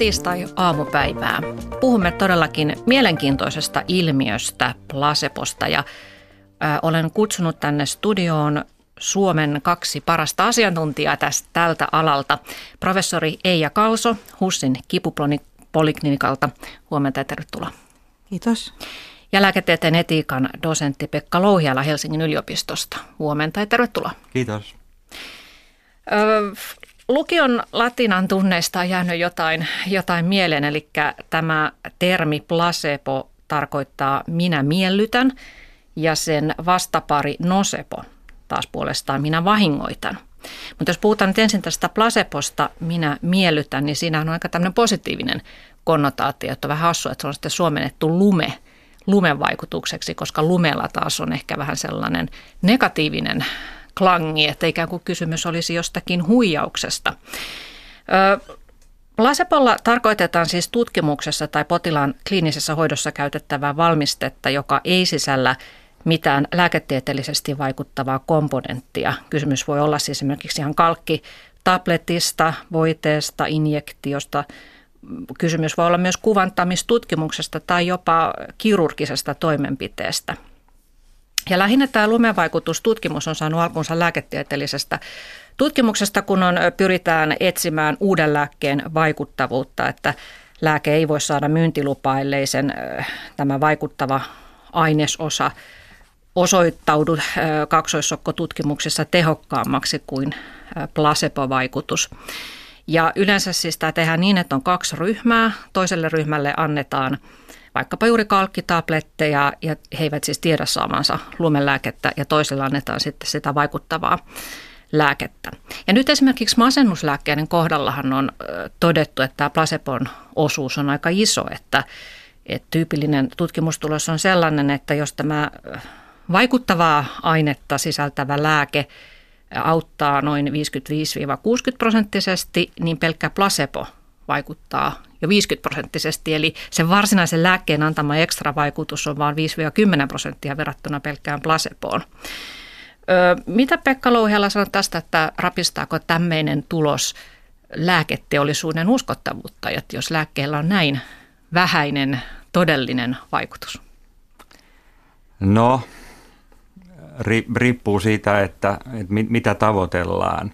Tiistai-aamupäivää. Puhumme todellakin mielenkiintoisesta ilmiöstä, placebosta ja äh, olen kutsunut tänne studioon Suomen kaksi parasta asiantuntijaa tästä, tältä alalta. Professori Eija Kalso HUSin kipupoliklinikalta. Huomenta ja tervetuloa. Kiitos. Ja lääketieteen etiikan dosentti Pekka Louhiala Helsingin yliopistosta. Huomenta ja tervetuloa. Kiitos. Öö, lukion latinan tunneista on jäänyt jotain, jotain mieleen, eli tämä termi placebo tarkoittaa minä miellytän ja sen vastapari nosepo taas puolestaan minä vahingoitan. Mutta jos puhutaan nyt ensin tästä placebosta, minä miellytän, niin siinä on aika tämmöinen positiivinen konnotaatio, että on vähän hassua, että se on sitten suomennettu lume, lumen vaikutukseksi, koska lumella taas on ehkä vähän sellainen negatiivinen klangi, että ikään kuin kysymys olisi jostakin huijauksesta. Placebolla tarkoitetaan siis tutkimuksessa tai potilaan kliinisessä hoidossa käytettävää valmistetta, joka ei sisällä mitään lääketieteellisesti vaikuttavaa komponenttia. Kysymys voi olla siis esimerkiksi ihan kalkki tabletista, voiteesta, injektiosta. Kysymys voi olla myös kuvantamistutkimuksesta tai jopa kirurgisesta toimenpiteestä – ja lähinnä tämä lumenvaikutustutkimus on saanut alkunsa lääketieteellisestä tutkimuksesta, kun on, pyritään etsimään uuden lääkkeen vaikuttavuutta, että lääke ei voi saada myyntilupaa, ellei sen tämä vaikuttava ainesosa osoittaudu kaksoissokkotutkimuksessa tehokkaammaksi kuin placebo-vaikutus. Ja yleensä siis tämä tehdään niin, että on kaksi ryhmää. Toiselle ryhmälle annetaan – vaikkapa juuri kalkkitabletteja ja he eivät siis tiedä saamansa lumelääkettä ja toisella annetaan sitten sitä vaikuttavaa lääkettä. Ja nyt esimerkiksi masennuslääkkeiden kohdallahan on todettu, että tämä placebon osuus on aika iso, että, että tyypillinen tutkimustulos on sellainen, että jos tämä vaikuttavaa ainetta sisältävä lääke auttaa noin 55-60 prosenttisesti, niin pelkkä placebo vaikuttaa jo 50 prosenttisesti, eli sen varsinaisen lääkkeen antama ekstra vaikutus on vain 5-10 prosenttia verrattuna pelkkään placeboon. mitä Pekka Louhiala sanoi tästä, että rapistaako tämmöinen tulos lääketeollisuuden uskottavuutta, että jos lääkkeellä on näin vähäinen todellinen vaikutus? No, riippuu siitä, että, että mitä tavoitellaan.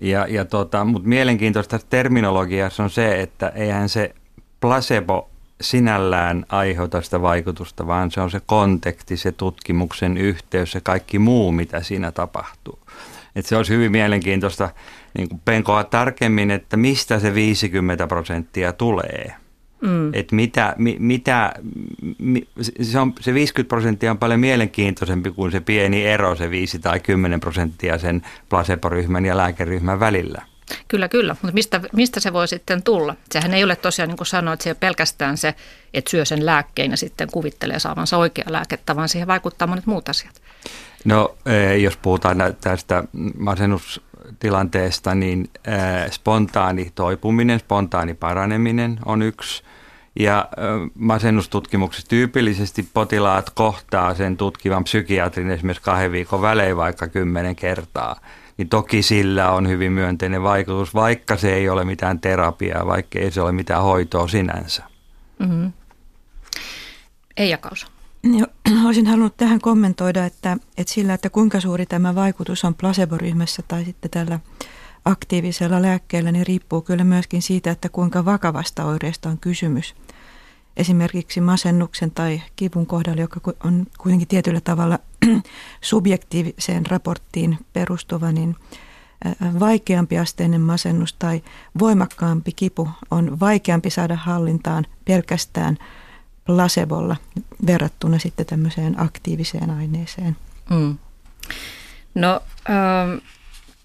Ja, ja tota, mutta mielenkiintoista terminologiassa on se, että eihän se placebo sinällään aiheuta sitä vaikutusta, vaan se on se konteksti, se tutkimuksen yhteys, se kaikki muu, mitä siinä tapahtuu. Et se olisi hyvin mielenkiintoista niin penkoa tarkemmin, että mistä se 50 prosenttia tulee. Mm. Että mitä, mi, mitä mi, se, on, se 50 prosenttia on paljon mielenkiintoisempi kuin se pieni ero, se 5 tai 10 prosenttia sen placebo-ryhmän ja lääkeryhmän välillä. Kyllä, kyllä. Mutta mistä, mistä se voi sitten tulla? Sehän ei ole tosiaan, niin kuin sanoit, se ei ole pelkästään se, että syö sen lääkkeen ja sitten kuvittelee saavansa oikea lääkettä, vaan siihen vaikuttaa monet muut asiat. No, eh, jos puhutaan tästä masennustilanteesta, niin eh, spontaani toipuminen, spontaani paraneminen on yksi – ja masennustutkimuksessa tyypillisesti potilaat kohtaa sen tutkivan psykiatrin esimerkiksi kahden viikon välein vaikka kymmenen kertaa. Niin toki sillä on hyvin myönteinen vaikutus, vaikka se ei ole mitään terapiaa, vaikka ei se ole mitään hoitoa sinänsä. Mm-hmm. Eija Kausa. Olisin halunnut tähän kommentoida, että, että sillä, että kuinka suuri tämä vaikutus on placebo-ryhmässä tai sitten tällä aktiivisella lääkkeellä, niin riippuu kyllä myöskin siitä, että kuinka vakavasta oireesta on kysymys. Esimerkiksi masennuksen tai kivun kohdalla, joka on kuitenkin tietyllä tavalla subjektiiviseen raporttiin perustuva, niin vaikeampi asteinen masennus tai voimakkaampi kipu on vaikeampi saada hallintaan pelkästään placebolla verrattuna sitten tämmöiseen aktiiviseen aineeseen. Mm. No, ähm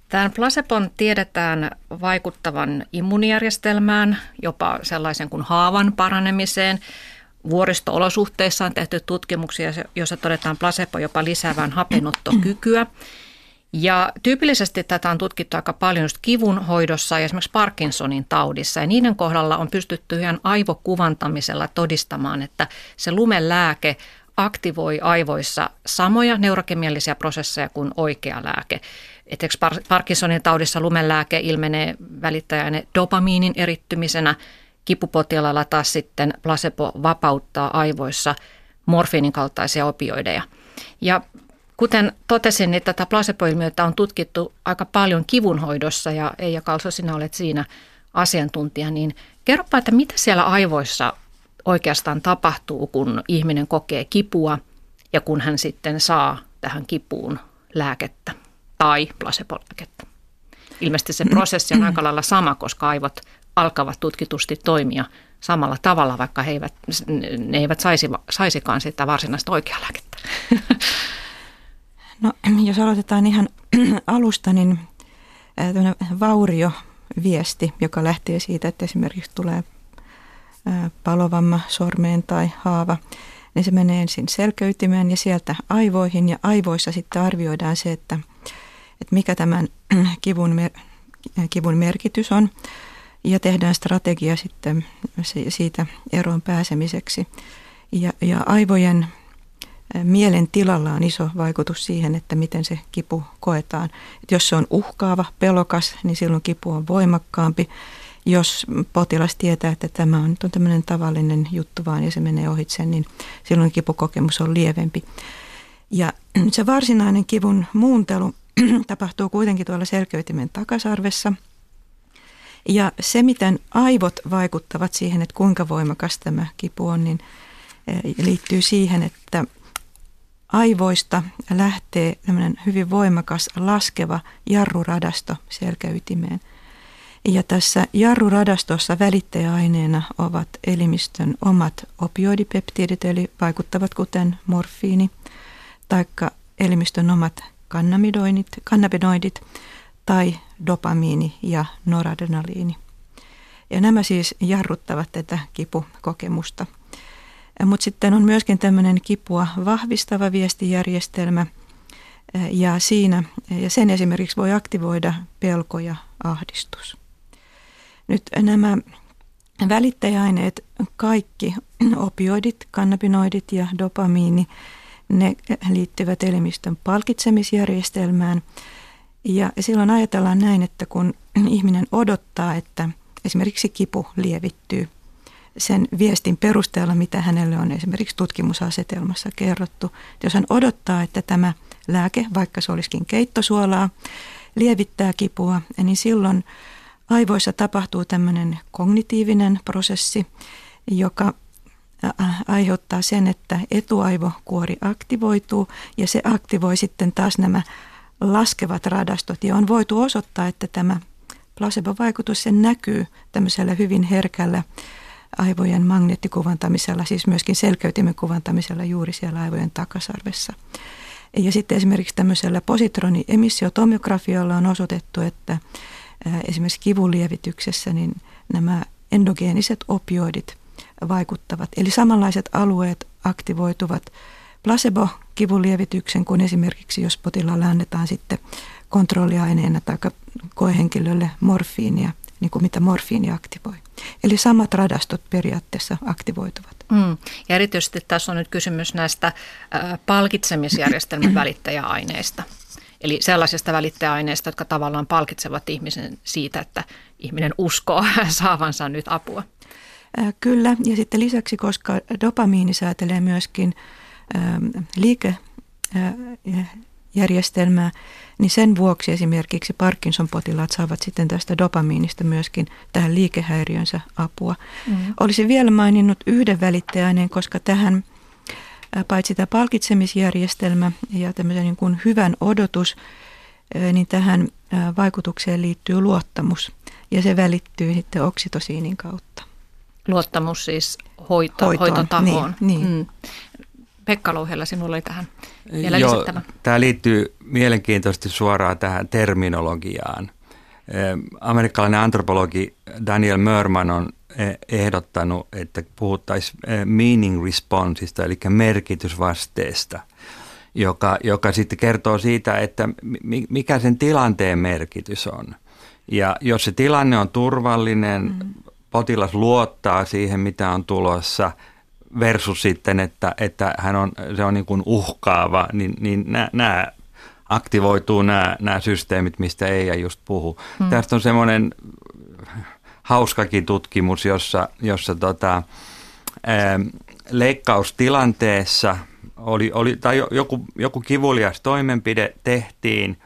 Tämän placebon tiedetään vaikuttavan immunijärjestelmään, jopa sellaisen kuin haavan paranemiseen. Vuoristo-olosuhteissa on tehty tutkimuksia, joissa todetaan placebo jopa lisäävän hapenottokykyä. Ja tyypillisesti tätä on tutkittu aika paljon just kivun hoidossa ja esimerkiksi Parkinsonin taudissa. Ja niiden kohdalla on pystytty ihan aivokuvantamisella todistamaan, että se lumelääke aktivoi aivoissa samoja neurokemiallisia prosesseja kuin oikea lääke. Esimerkiksi Parkinsonin taudissa lumelääke ilmenee välittäjäinen dopamiinin erittymisenä kipupotilaalla taas sitten placebo vapauttaa aivoissa morfiinin kaltaisia opioideja. Ja kuten totesin, niin tätä placebo-ilmiötä on tutkittu aika paljon kivunhoidossa ja Eija Kalso, sinä olet siinä asiantuntija, niin kerropa, että mitä siellä aivoissa oikeastaan tapahtuu, kun ihminen kokee kipua ja kun hän sitten saa tähän kipuun lääkettä tai placebo-lääkettä. Ilmeisesti se prosessi on aika lailla sama, koska aivot alkavat tutkitusti toimia samalla tavalla, vaikka he eivät, ne eivät saisi, saisikaan sitä varsinaista oikeaa lääkettä. No, jos aloitetaan ihan alusta, niin vaurioviesti, joka lähtee siitä, että esimerkiksi tulee palovamma sormeen tai haava, niin se menee ensin selkeytimeen ja sieltä aivoihin ja aivoissa sitten arvioidaan se, että, että mikä tämän kivun, kivun merkitys on ja tehdään strategia sitten siitä eroon pääsemiseksi. Ja, ja aivojen mielen tilalla on iso vaikutus siihen, että miten se kipu koetaan. Et jos se on uhkaava, pelokas, niin silloin kipu on voimakkaampi. Jos potilas tietää, että tämä on, on tämmöinen tavallinen juttu vaan ja se menee ohitse, niin silloin kipukokemus on lievempi. Ja se varsinainen kivun muuntelu tapahtuu kuitenkin tuolla selkeytimen takasarvessa – ja se, miten aivot vaikuttavat siihen, että kuinka voimakas tämä kipu on, niin eh, liittyy siihen, että aivoista lähtee hyvin voimakas laskeva jarruradasto selkäytimeen. Ja tässä jarruradastossa välittäjäaineena ovat elimistön omat opioidipeptiidit, eli vaikuttavat kuten morfiini, taikka elimistön omat kannabinoidit, tai dopamiini ja noradrenaliini. Ja nämä siis jarruttavat tätä kipukokemusta. Mutta sitten on myöskin tämmöinen kipua vahvistava viestijärjestelmä, ja, siinä, ja sen esimerkiksi voi aktivoida pelko ja ahdistus. Nyt nämä välittäjäaineet, kaikki opioidit, kannabinoidit ja dopamiini, ne liittyvät elimistön palkitsemisjärjestelmään – ja silloin ajatellaan näin, että kun ihminen odottaa, että esimerkiksi kipu lievittyy sen viestin perusteella, mitä hänelle on esimerkiksi tutkimusasetelmassa kerrottu. Jos hän odottaa, että tämä lääke, vaikka se olisikin keittosuolaa, lievittää kipua, niin silloin aivoissa tapahtuu tämmöinen kognitiivinen prosessi, joka aiheuttaa sen, että etuaivokuori aktivoituu ja se aktivoi sitten taas nämä laskevat radastot ja on voitu osoittaa, että tämä placebo-vaikutus sen näkyy tämmöisellä hyvin herkällä aivojen magneettikuvantamisella, siis myöskin selkeytimen kuvantamisella juuri siellä aivojen takasarvessa. Ja sitten esimerkiksi tämmöisellä positroniemissiotomiografialla on osoitettu, että esimerkiksi kivunlievityksessä niin nämä endogeeniset opioidit vaikuttavat. Eli samanlaiset alueet aktivoituvat placebo kivunlievityksen kuin esimerkiksi jos potilaalle annetaan sitten kontrolliaineena tai koehenkilölle morfiinia, niin kuin mitä morfiini aktivoi. Eli samat radastot periaatteessa aktivoituvat. Mm. Ja erityisesti tässä on nyt kysymys näistä äh, palkitsemisjärjestelmän välittäjäaineista. Eli sellaisista välittäjäaineista, jotka tavallaan palkitsevat ihmisen siitä, että ihminen uskoo saavansa nyt apua. Kyllä, ja sitten lisäksi, koska dopamiini säätelee myöskin liikejärjestelmää, niin sen vuoksi esimerkiksi Parkinson-potilaat saavat sitten tästä dopamiinista myöskin tähän liikehäiriönsä apua. Mm. Olisin vielä maininnut yhden välittäjäineen, koska tähän äh, paitsi tämä palkitsemisjärjestelmä ja tämmöisen niin kuin hyvän odotus, niin tähän äh, vaikutukseen liittyy luottamus ja se välittyy sitten oksitosiinin kautta. Luottamus siis hoito, hoitoon, hoitotahoon. Niin, niin. Mm. Pekka Louhella, sinulla oli tähän vielä Joo, lisättävä. Tämä liittyy mielenkiintoisesti suoraan tähän terminologiaan. Amerikkalainen antropologi Daniel Mörman on e, ehdottanut, että puhuttaisiin e, meaning responsesta, eli merkitysvasteesta, joka, joka sitten kertoo siitä, että mikä sen tilanteen merkitys on. Ja jos se tilanne on turvallinen, mm. Potilas luottaa siihen, mitä on tulossa – versus sitten, että, että hän on, se on niin kuin uhkaava, niin, niin nämä aktivoituu nämä, nämä systeemit, mistä ei just puhu. Hmm. Tästä on semmoinen hauskakin tutkimus, jossa, jossa tota, ää, leikkaustilanteessa oli, oli, tai joku, joku kivulias toimenpide tehtiin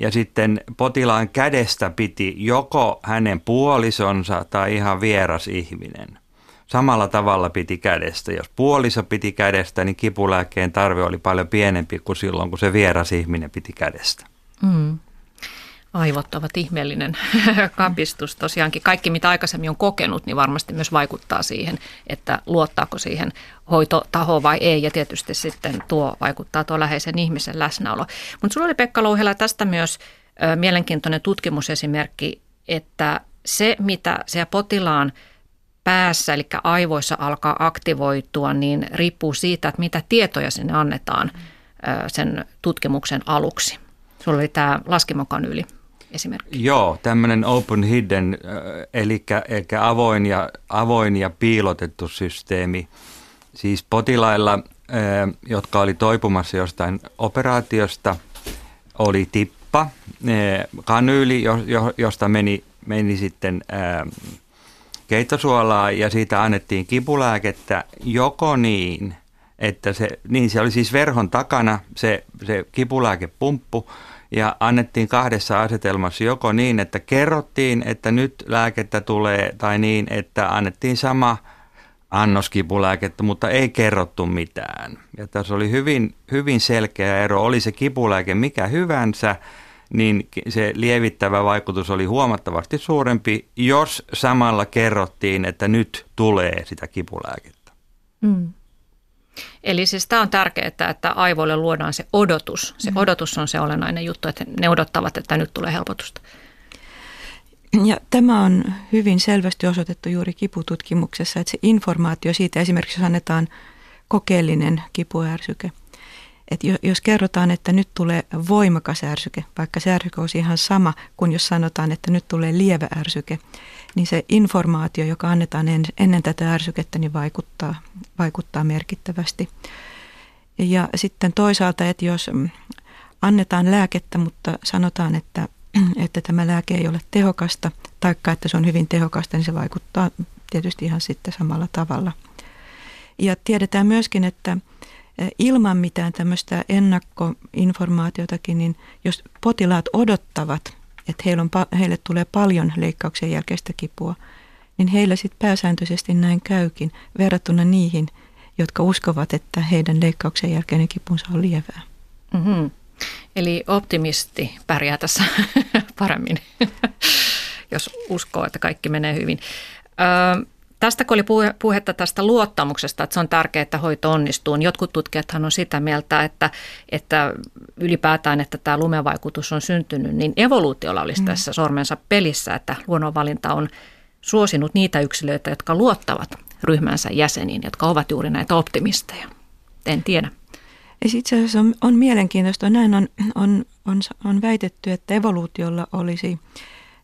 ja sitten potilaan kädestä piti joko hänen puolisonsa tai ihan vieras ihminen. Samalla tavalla piti kädestä. Jos puoliso piti kädestä, niin kipulääkkeen tarve oli paljon pienempi kuin silloin, kun se vieras ihminen piti kädestä. Mm aivot ovat ihmeellinen kapistus. Tosiaankin kaikki, mitä aikaisemmin on kokenut, niin varmasti myös vaikuttaa siihen, että luottaako siihen hoitotahoon vai ei. Ja tietysti sitten tuo vaikuttaa tuo läheisen ihmisen läsnäolo. Mutta sulla oli Pekka Louhela tästä myös mielenkiintoinen tutkimusesimerkki, että se, mitä se potilaan päässä, eli aivoissa alkaa aktivoitua, niin riippuu siitä, että mitä tietoja sinne annetaan sen tutkimuksen aluksi. Sulla oli tämä laskimokanyli esimerkki? Joo, tämmöinen open hidden, eli, eli avoin, ja, avoin ja piilotettu systeemi. Siis potilailla, jotka oli toipumassa jostain operaatiosta, oli tippa, kanyyli, josta meni, meni sitten keittosuolaa ja siitä annettiin kipulääkettä joko niin, että se, niin se oli siis verhon takana se, se kipulääkepumppu, ja annettiin kahdessa asetelmassa joko niin, että kerrottiin, että nyt lääkettä tulee, tai niin, että annettiin sama annos kipulääkettä, mutta ei kerrottu mitään. Ja tässä oli hyvin, hyvin selkeä ero. Oli se kipulääke mikä hyvänsä, niin se lievittävä vaikutus oli huomattavasti suurempi, jos samalla kerrottiin, että nyt tulee sitä kipulääkettä. Mm. Eli siis tämä on tärkeää, että aivoille luodaan se odotus. Se mm. odotus on se olennainen juttu, että ne odottavat, että nyt tulee helpotusta. Ja tämä on hyvin selvästi osoitettu juuri kipututkimuksessa, että se informaatio siitä esimerkiksi, jos annetaan kokeellinen kipuärsyke, että jos kerrotaan, että nyt tulee voimakas ärsyke, vaikka se ärsyke olisi ihan sama kuin jos sanotaan, että nyt tulee lievä ärsyke, niin se informaatio, joka annetaan ennen tätä ärsykettä, niin vaikuttaa, vaikuttaa merkittävästi. Ja sitten toisaalta, että jos annetaan lääkettä, mutta sanotaan, että, että tämä lääke ei ole tehokasta, taikka että se on hyvin tehokasta, niin se vaikuttaa tietysti ihan sitten samalla tavalla. Ja tiedetään myöskin, että ilman mitään tämmöistä ennakkoinformaatiotakin, niin jos potilaat odottavat, että heillä on, heille tulee paljon leikkauksen jälkeistä kipua, niin heillä sitten pääsääntöisesti näin käykin verrattuna niihin, jotka uskovat, että heidän leikkauksen jälkeinen kipunsa on lievää. Mm-hmm. Eli optimisti pärjää tässä paremmin, jos uskoo, että kaikki menee hyvin. Öö, Tästä kun oli puhe, puhetta tästä luottamuksesta, että se on tärkeää, että hoito onnistuu, niin jotkut tutkijathan on sitä mieltä, että, että ylipäätään, että tämä lumevaikutus on syntynyt, niin evoluutiolla olisi mm. tässä sormensa pelissä, että luonnonvalinta on suosinut niitä yksilöitä, jotka luottavat ryhmänsä jäseniin, jotka ovat juuri näitä optimisteja. En tiedä. Itse asiassa on, on mielenkiintoista. Näin on, on, on, on väitetty, että evoluutiolla olisi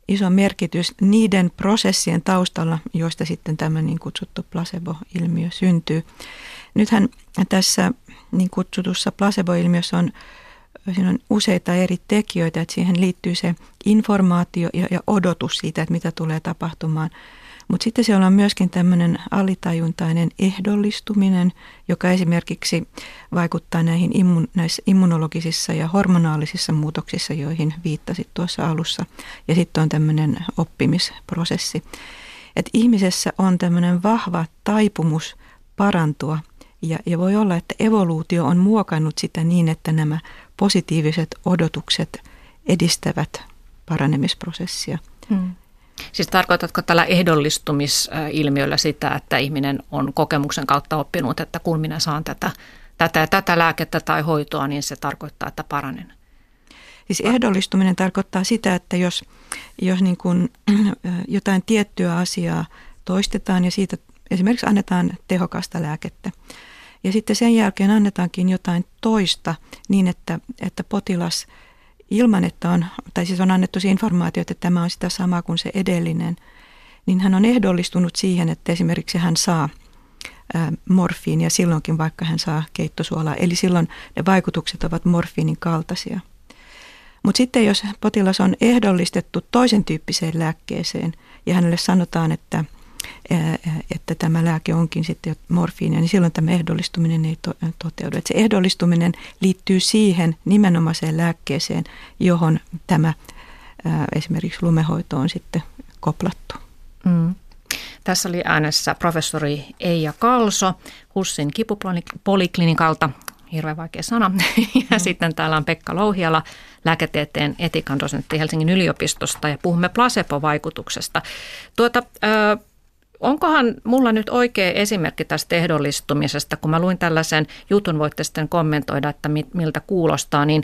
iso merkitys niiden prosessien taustalla, joista sitten tämä niin kutsuttu placebo-ilmiö syntyy. Nythän tässä niin kutsutussa placebo-ilmiössä on, siinä on useita eri tekijöitä, että siihen liittyy se informaatio ja, ja odotus siitä, että mitä tulee tapahtumaan – mutta sitten siellä on myöskin tämmöinen alitajuntainen ehdollistuminen, joka esimerkiksi vaikuttaa näihin immun, näissä immunologisissa ja hormonaalisissa muutoksissa, joihin viittasit tuossa alussa. Ja sitten on tämmöinen oppimisprosessi. Että ihmisessä on tämmöinen vahva taipumus parantua ja, ja voi olla, että evoluutio on muokannut sitä niin, että nämä positiiviset odotukset edistävät paranemisprosessia. Hmm. Siis tarkoitatko tällä ehdollistumisilmiöllä sitä, että ihminen on kokemuksen kautta oppinut, että kun minä saan tätä, tätä tätä lääkettä tai hoitoa, niin se tarkoittaa, että paranen? Siis ehdollistuminen tarkoittaa sitä, että jos, jos niin kuin jotain tiettyä asiaa toistetaan ja siitä esimerkiksi annetaan tehokasta lääkettä, ja sitten sen jälkeen annetaankin jotain toista niin, että, että potilas – ilman, että on, tai siis on annettu se informaatio, että tämä on sitä samaa kuin se edellinen, niin hän on ehdollistunut siihen, että esimerkiksi hän saa morfiinia silloinkin, vaikka hän saa keittosuolaa. Eli silloin ne vaikutukset ovat morfiinin kaltaisia. Mutta sitten jos potilas on ehdollistettu toisen tyyppiseen lääkkeeseen ja hänelle sanotaan, että, että tämä lääke onkin sitten morfiinia, niin silloin tämä ehdollistuminen ei to, toteudu. Et se ehdollistuminen liittyy siihen nimenomaiseen lääkkeeseen, johon tämä esimerkiksi lumehoito on sitten koplattu. Mm. Tässä oli äänessä professori Eija Kalso Hussin kipupoliklinikalta, hirveän vaikea sana. ja mm. sitten täällä on Pekka Louhiala, lääketieteen etikan dosentti Helsingin yliopistosta ja puhumme placebo-vaikutuksesta. Tuota, ö, onkohan mulla nyt oikea esimerkki tästä ehdollistumisesta, kun mä luin tällaisen jutun, voitte sitten kommentoida, että miltä kuulostaa, niin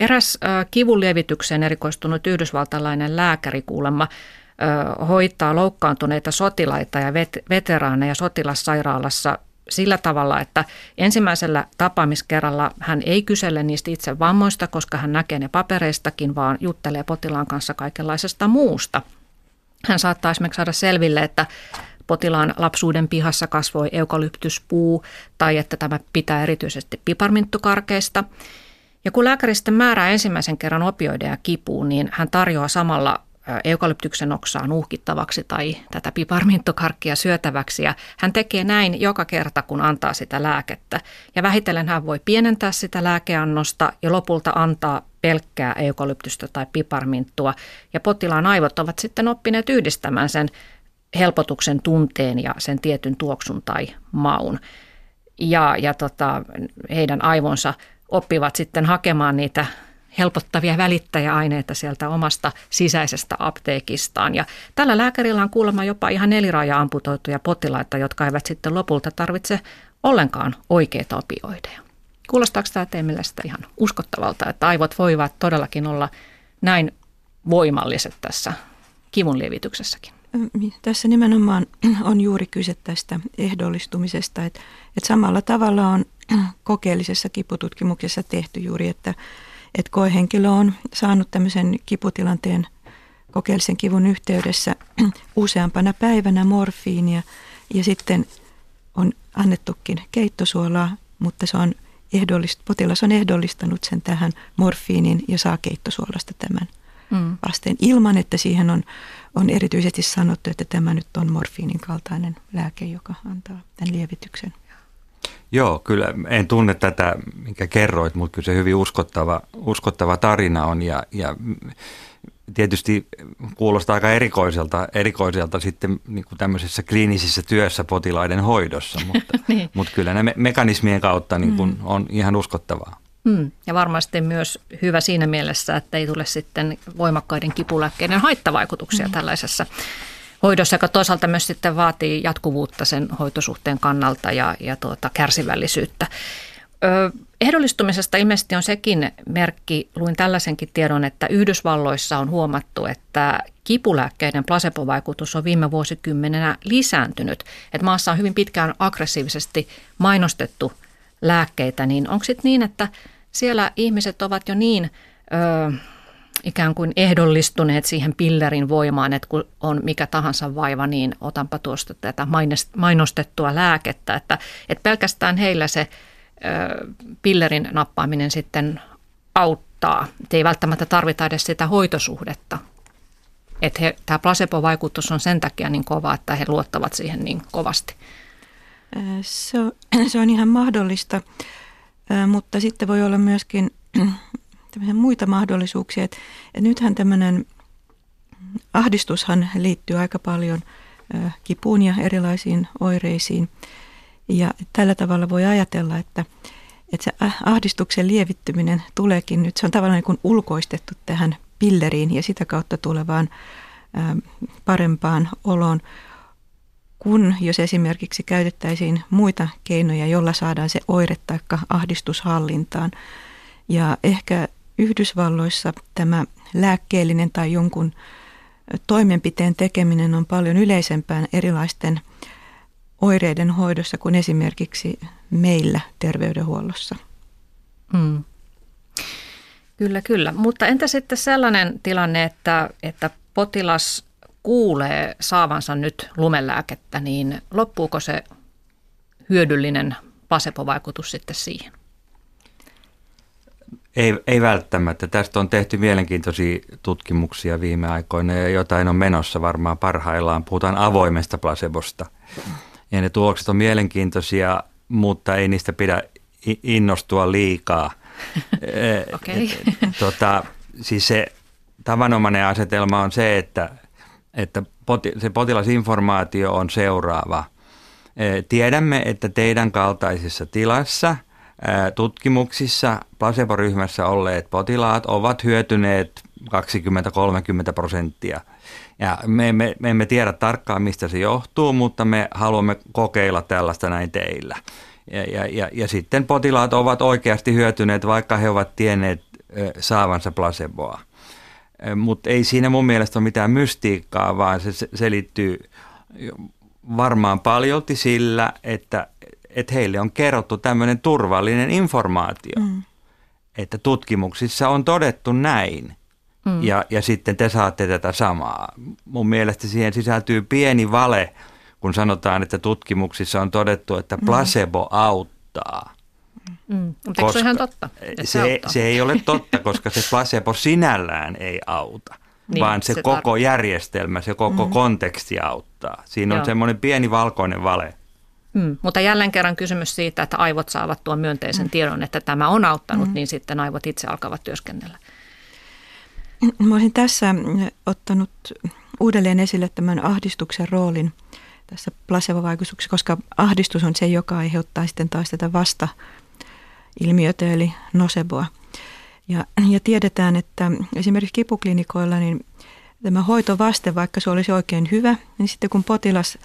Eräs kivunlievitykseen erikoistunut yhdysvaltalainen lääkäri kuulemma hoitaa loukkaantuneita sotilaita ja veteraaneja sotilassairaalassa sillä tavalla, että ensimmäisellä tapaamiskerralla hän ei kysele niistä itse vammoista, koska hän näkee ne papereistakin, vaan juttelee potilaan kanssa kaikenlaisesta muusta. Hän saattaa esimerkiksi saada selville, että potilaan lapsuuden pihassa kasvoi eukalyptuspuu tai että tämä pitää erityisesti piparminttukarkeista. Ja kun lääkäri sitten määrää ensimmäisen kerran opioideja kipuun, niin hän tarjoaa samalla eukalyptyksen oksaa nuuhkittavaksi tai tätä piparminttokarkkia syötäväksi. Ja hän tekee näin joka kerta, kun antaa sitä lääkettä. Ja vähitellen hän voi pienentää sitä lääkeannosta ja lopulta antaa pelkkää eukalyptystä tai piparminttua. Ja potilaan aivot ovat sitten oppineet yhdistämään sen helpotuksen tunteen ja sen tietyn tuoksun tai maun. Ja, ja tota, heidän aivonsa oppivat sitten hakemaan niitä helpottavia välittäjäaineita sieltä omasta sisäisestä apteekistaan. Ja tällä lääkärillä on kuulemma jopa ihan neliraja amputoituja potilaita, jotka eivät sitten lopulta tarvitse ollenkaan oikeita opioideja. Kuulostaako tämä teille sitä ihan uskottavalta, että aivot voivat todellakin olla näin voimalliset tässä kivun lievityksessäkin? Tässä nimenomaan on juuri kyse tästä ehdollistumisesta, että, että samalla tavalla on kokeellisessa kipututkimuksessa tehty juuri, että että koehenkilö on saanut tämmöisen kiputilanteen kokeellisen kivun yhteydessä useampana päivänä morfiinia ja sitten on annettukin keittosuolaa, mutta se on ehdollist, potilas on ehdollistanut sen tähän morfiinin ja saa keittosuolasta tämän mm. vasteen ilman, että siihen on, on erityisesti sanottu, että tämä nyt on morfiinin kaltainen lääke, joka antaa tämän lievityksen. Joo, kyllä en tunne tätä, minkä kerroit, mutta kyllä se hyvin uskottava, uskottava tarina on ja, ja tietysti kuulostaa aika erikoiselta, erikoiselta sitten niin kuin tämmöisessä kliinisessä työssä potilaiden hoidossa, mutta, niin. mutta kyllä ne me- mekanismien kautta niin kuin mm. on ihan uskottavaa. Mm. Ja varmasti myös hyvä siinä mielessä, että ei tule sitten voimakkaiden kipulääkkeiden haittavaikutuksia mm. tällaisessa hoidossa, joka toisaalta myös sitten vaatii jatkuvuutta sen hoitosuhteen kannalta ja, ja tuota, kärsivällisyyttä. Ö, ehdollistumisesta ilmeisesti on sekin merkki, luin tällaisenkin tiedon, että Yhdysvalloissa on huomattu, että kipulääkkeiden placebo-vaikutus on viime vuosikymmenenä lisääntynyt. Että maassa on hyvin pitkään aggressiivisesti mainostettu lääkkeitä, niin onko sitten niin, että siellä ihmiset ovat jo niin... Ö, ikään kuin ehdollistuneet siihen pillerin voimaan, että kun on mikä tahansa vaiva, niin otanpa tuosta tätä mainostettua lääkettä, että, että pelkästään heillä se pillerin nappaaminen sitten auttaa. Että ei välttämättä tarvita edes sitä hoitosuhdetta. Että tämä placebo-vaikutus on sen takia niin kova, että he luottavat siihen niin kovasti. Se on, se on ihan mahdollista, mutta sitten voi olla myöskin muita mahdollisuuksia. Et, et nythän tämmöinen ahdistushan liittyy aika paljon kipuun ja erilaisiin oireisiin. Ja tällä tavalla voi ajatella, että, että se ahdistuksen lievittyminen tuleekin nyt, se on tavallaan niin kuin ulkoistettu tähän pilleriin ja sitä kautta tulevaan ö, parempaan oloon, kun jos esimerkiksi käytettäisiin muita keinoja, jolla saadaan se oire tai ahdistus hallintaan. Ja ehkä Yhdysvalloissa tämä lääkkeellinen tai jonkun toimenpiteen tekeminen on paljon yleisempään erilaisten oireiden hoidossa kuin esimerkiksi meillä terveydenhuollossa. Hmm. Kyllä, kyllä. Mutta entä sitten sellainen tilanne, että, että potilas kuulee saavansa nyt lumelääkettä, niin loppuuko se hyödyllinen pasepovaikutus sitten siihen? Ei, ei välttämättä. Tästä on tehty mielenkiintoisia tutkimuksia viime aikoina ja jotain on menossa varmaan parhaillaan. Puhutaan avoimesta placebosta. Ja ne tulokset on mielenkiintoisia, mutta ei niistä pidä innostua liikaa. okay. tota, siis se tavanomainen asetelma on se, että, että poti, se potilasinformaatio on seuraava. Tiedämme, että teidän kaltaisessa tilassa tutkimuksissa placebo-ryhmässä olleet potilaat ovat hyötyneet 20-30 prosenttia. Ja me, me, me emme tiedä tarkkaan, mistä se johtuu, mutta me haluamme kokeilla tällaista näin teillä. Ja, ja, ja, ja sitten potilaat ovat oikeasti hyötyneet, vaikka he ovat tienneet saavansa placeboa. Mutta ei siinä mun mielestä ole mitään mystiikkaa, vaan se selittyy varmaan paljolti sillä, että, että heille on kerrottu tämmöinen turvallinen informaatio, mm. että tutkimuksissa on todettu näin. Mm. Ja, ja sitten te saatte tätä samaa. Mun mielestä siihen sisältyy pieni vale, kun sanotaan, että tutkimuksissa on todettu, että mm. placebo mm. auttaa. Mm. Mutta koska se ihan totta? Se, se ei ole totta, koska se placebo sinällään ei auta, niin, vaan se, se koko tar- järjestelmä, se koko mm. konteksti auttaa. Siinä on Joo. semmoinen pieni valkoinen vale. Mm, mutta jälleen kerran kysymys siitä, että aivot saavat tuon myönteisen mm. tiedon, että tämä on auttanut, mm. niin sitten aivot itse alkavat työskennellä. Mä olisin tässä ottanut uudelleen esille tämän ahdistuksen roolin tässä placebo-vaikutuksessa, koska ahdistus on se, joka aiheuttaa sitten taas tätä vasta ilmiötä eli noseboa. Ja, ja tiedetään, että esimerkiksi kipuklinikoilla niin tämä hoitovaste, vaikka se olisi oikein hyvä, niin sitten kun potilas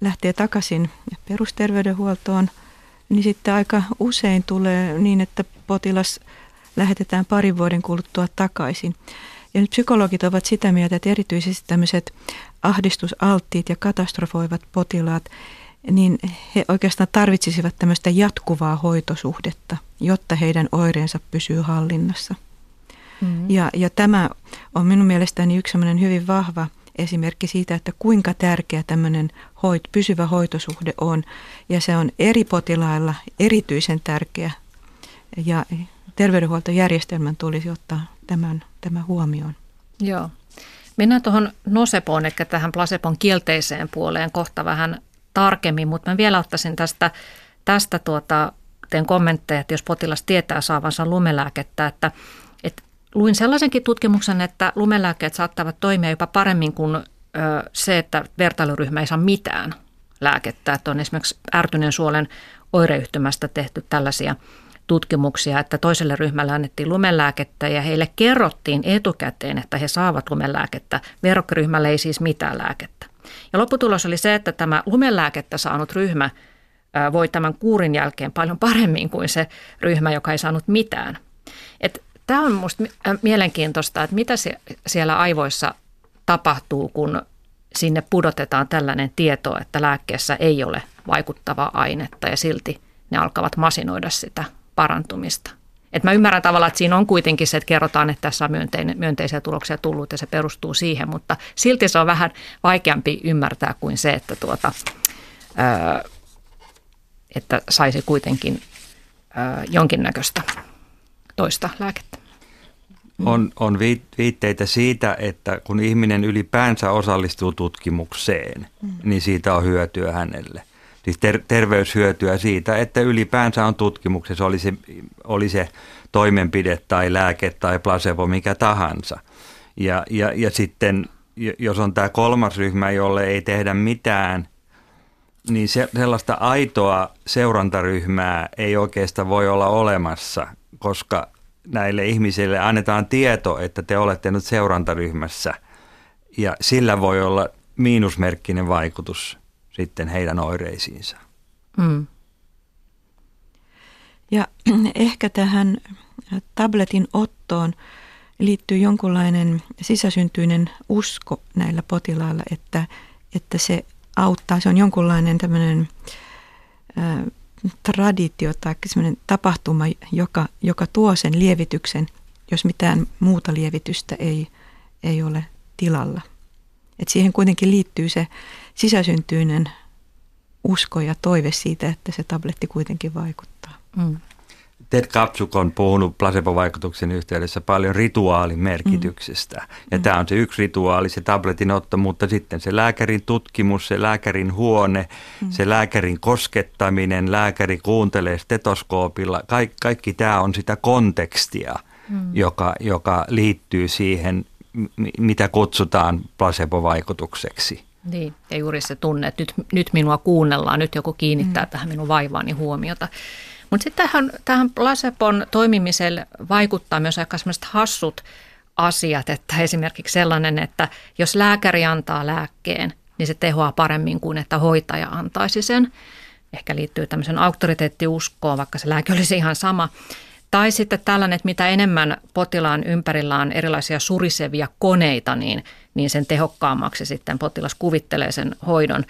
lähtee takaisin perusterveydenhuoltoon, niin sitten aika usein tulee niin, että potilas lähetetään parin vuoden kuluttua takaisin. Ja nyt psykologit ovat sitä mieltä, että erityisesti tämmöiset ahdistusalttiit ja katastrofoivat potilaat, niin he oikeastaan tarvitsisivat tämmöistä jatkuvaa hoitosuhdetta, jotta heidän oireensa pysyy hallinnassa. Mm-hmm. Ja, ja tämä on minun mielestäni yksi hyvin vahva esimerkki siitä, että kuinka tärkeä tämmöinen hoit, pysyvä hoitosuhde on. Ja se on eri potilailla erityisen tärkeä. Ja terveydenhuoltojärjestelmän tulisi ottaa tämän, tämän huomioon. Joo. Mennään tuohon nosepoon, eli tähän placebon kielteiseen puoleen kohta vähän tarkemmin, mutta mä vielä ottaisin tästä, tästä tuota, teen kommentteja, että jos potilas tietää saavansa lumelääkettä, että, että luin sellaisenkin tutkimuksen, että lumelääkkeet saattavat toimia jopa paremmin kuin ö, se, että vertailuryhmä ei saa mitään lääkettä. Että on esimerkiksi ärtyneen suolen oireyhtymästä tehty tällaisia tutkimuksia, että toiselle ryhmälle annettiin lumelääkettä ja heille kerrottiin etukäteen, että he saavat lumelääkettä. Verrokkiryhmälle ei siis mitään lääkettä. Ja lopputulos oli se, että tämä lumelääkettä saanut ryhmä voi tämän kuurin jälkeen paljon paremmin kuin se ryhmä, joka ei saanut mitään. Tämä on minusta mielenkiintoista, että mitä siellä aivoissa tapahtuu, kun sinne pudotetaan tällainen tieto, että lääkkeessä ei ole vaikuttavaa ainetta ja silti ne alkavat masinoida sitä parantumista. Et mä ymmärrän tavallaan, että siinä on kuitenkin se, että kerrotaan, että tässä on myönteinen, myönteisiä tuloksia tullut ja se perustuu siihen, mutta silti se on vähän vaikeampi ymmärtää kuin se, että, tuota, että saisi kuitenkin ää, jonkinnäköistä toista lääkettä. On, on viitteitä siitä, että kun ihminen ylipäänsä osallistuu tutkimukseen, mm. niin siitä on hyötyä hänelle – siis ter- terveyshyötyä siitä, että ylipäänsä on tutkimuksessa, oli se, oli se toimenpide tai lääke tai placebo, mikä tahansa. Ja, ja, ja sitten jos on tämä kolmas ryhmä, jolle ei tehdä mitään, niin se, sellaista aitoa seurantaryhmää ei oikeastaan voi olla olemassa, koska näille ihmisille annetaan tieto, että te olette nyt seurantaryhmässä ja sillä voi olla miinusmerkkinen vaikutus sitten heidän oireisiinsa. Mm. Ja ehkä tähän tabletin ottoon liittyy jonkunlainen sisäsyntyinen usko näillä potilailla, että, että se auttaa. Se on jonkunlainen tämmöinen ä, traditio tai semmoinen tapahtuma, joka, joka tuo sen lievityksen, jos mitään muuta lievitystä ei, ei ole tilalla. Et siihen kuitenkin liittyy se sisäsyntyinen usko ja toive siitä, että se tabletti kuitenkin vaikuttaa. Mm. Ted Kapsuk on puhunut placebo-vaikutuksen yhteydessä paljon rituaalin merkityksestä. Mm. Ja mm. tämä on se yksi rituaali, se tabletin otto, mutta sitten se lääkärin tutkimus, se lääkärin huone, mm. se lääkärin koskettaminen, lääkäri kuuntelee stetoskoopilla. Kaikki, kaikki tämä on sitä kontekstia, mm. joka, joka liittyy siihen, mitä kutsutaan placebo-vaikutukseksi. Niin, ja juuri se tunne, että nyt, nyt minua kuunnellaan, nyt joku kiinnittää mm. tähän minun vaivaani huomiota. Mutta sitten tähän, tähän placebon toimimiselle vaikuttaa myös aika sellaiset hassut asiat, että esimerkiksi sellainen, että jos lääkäri antaa lääkkeen, niin se tehoaa paremmin kuin että hoitaja antaisi sen. Ehkä liittyy tämmöisen auktoriteettiuskoon, vaikka se lääke olisi ihan sama. Tai sitten tällainen, että mitä enemmän potilaan ympärillä on erilaisia surisevia koneita, niin, niin sen tehokkaammaksi sitten potilas kuvittelee sen hoidon.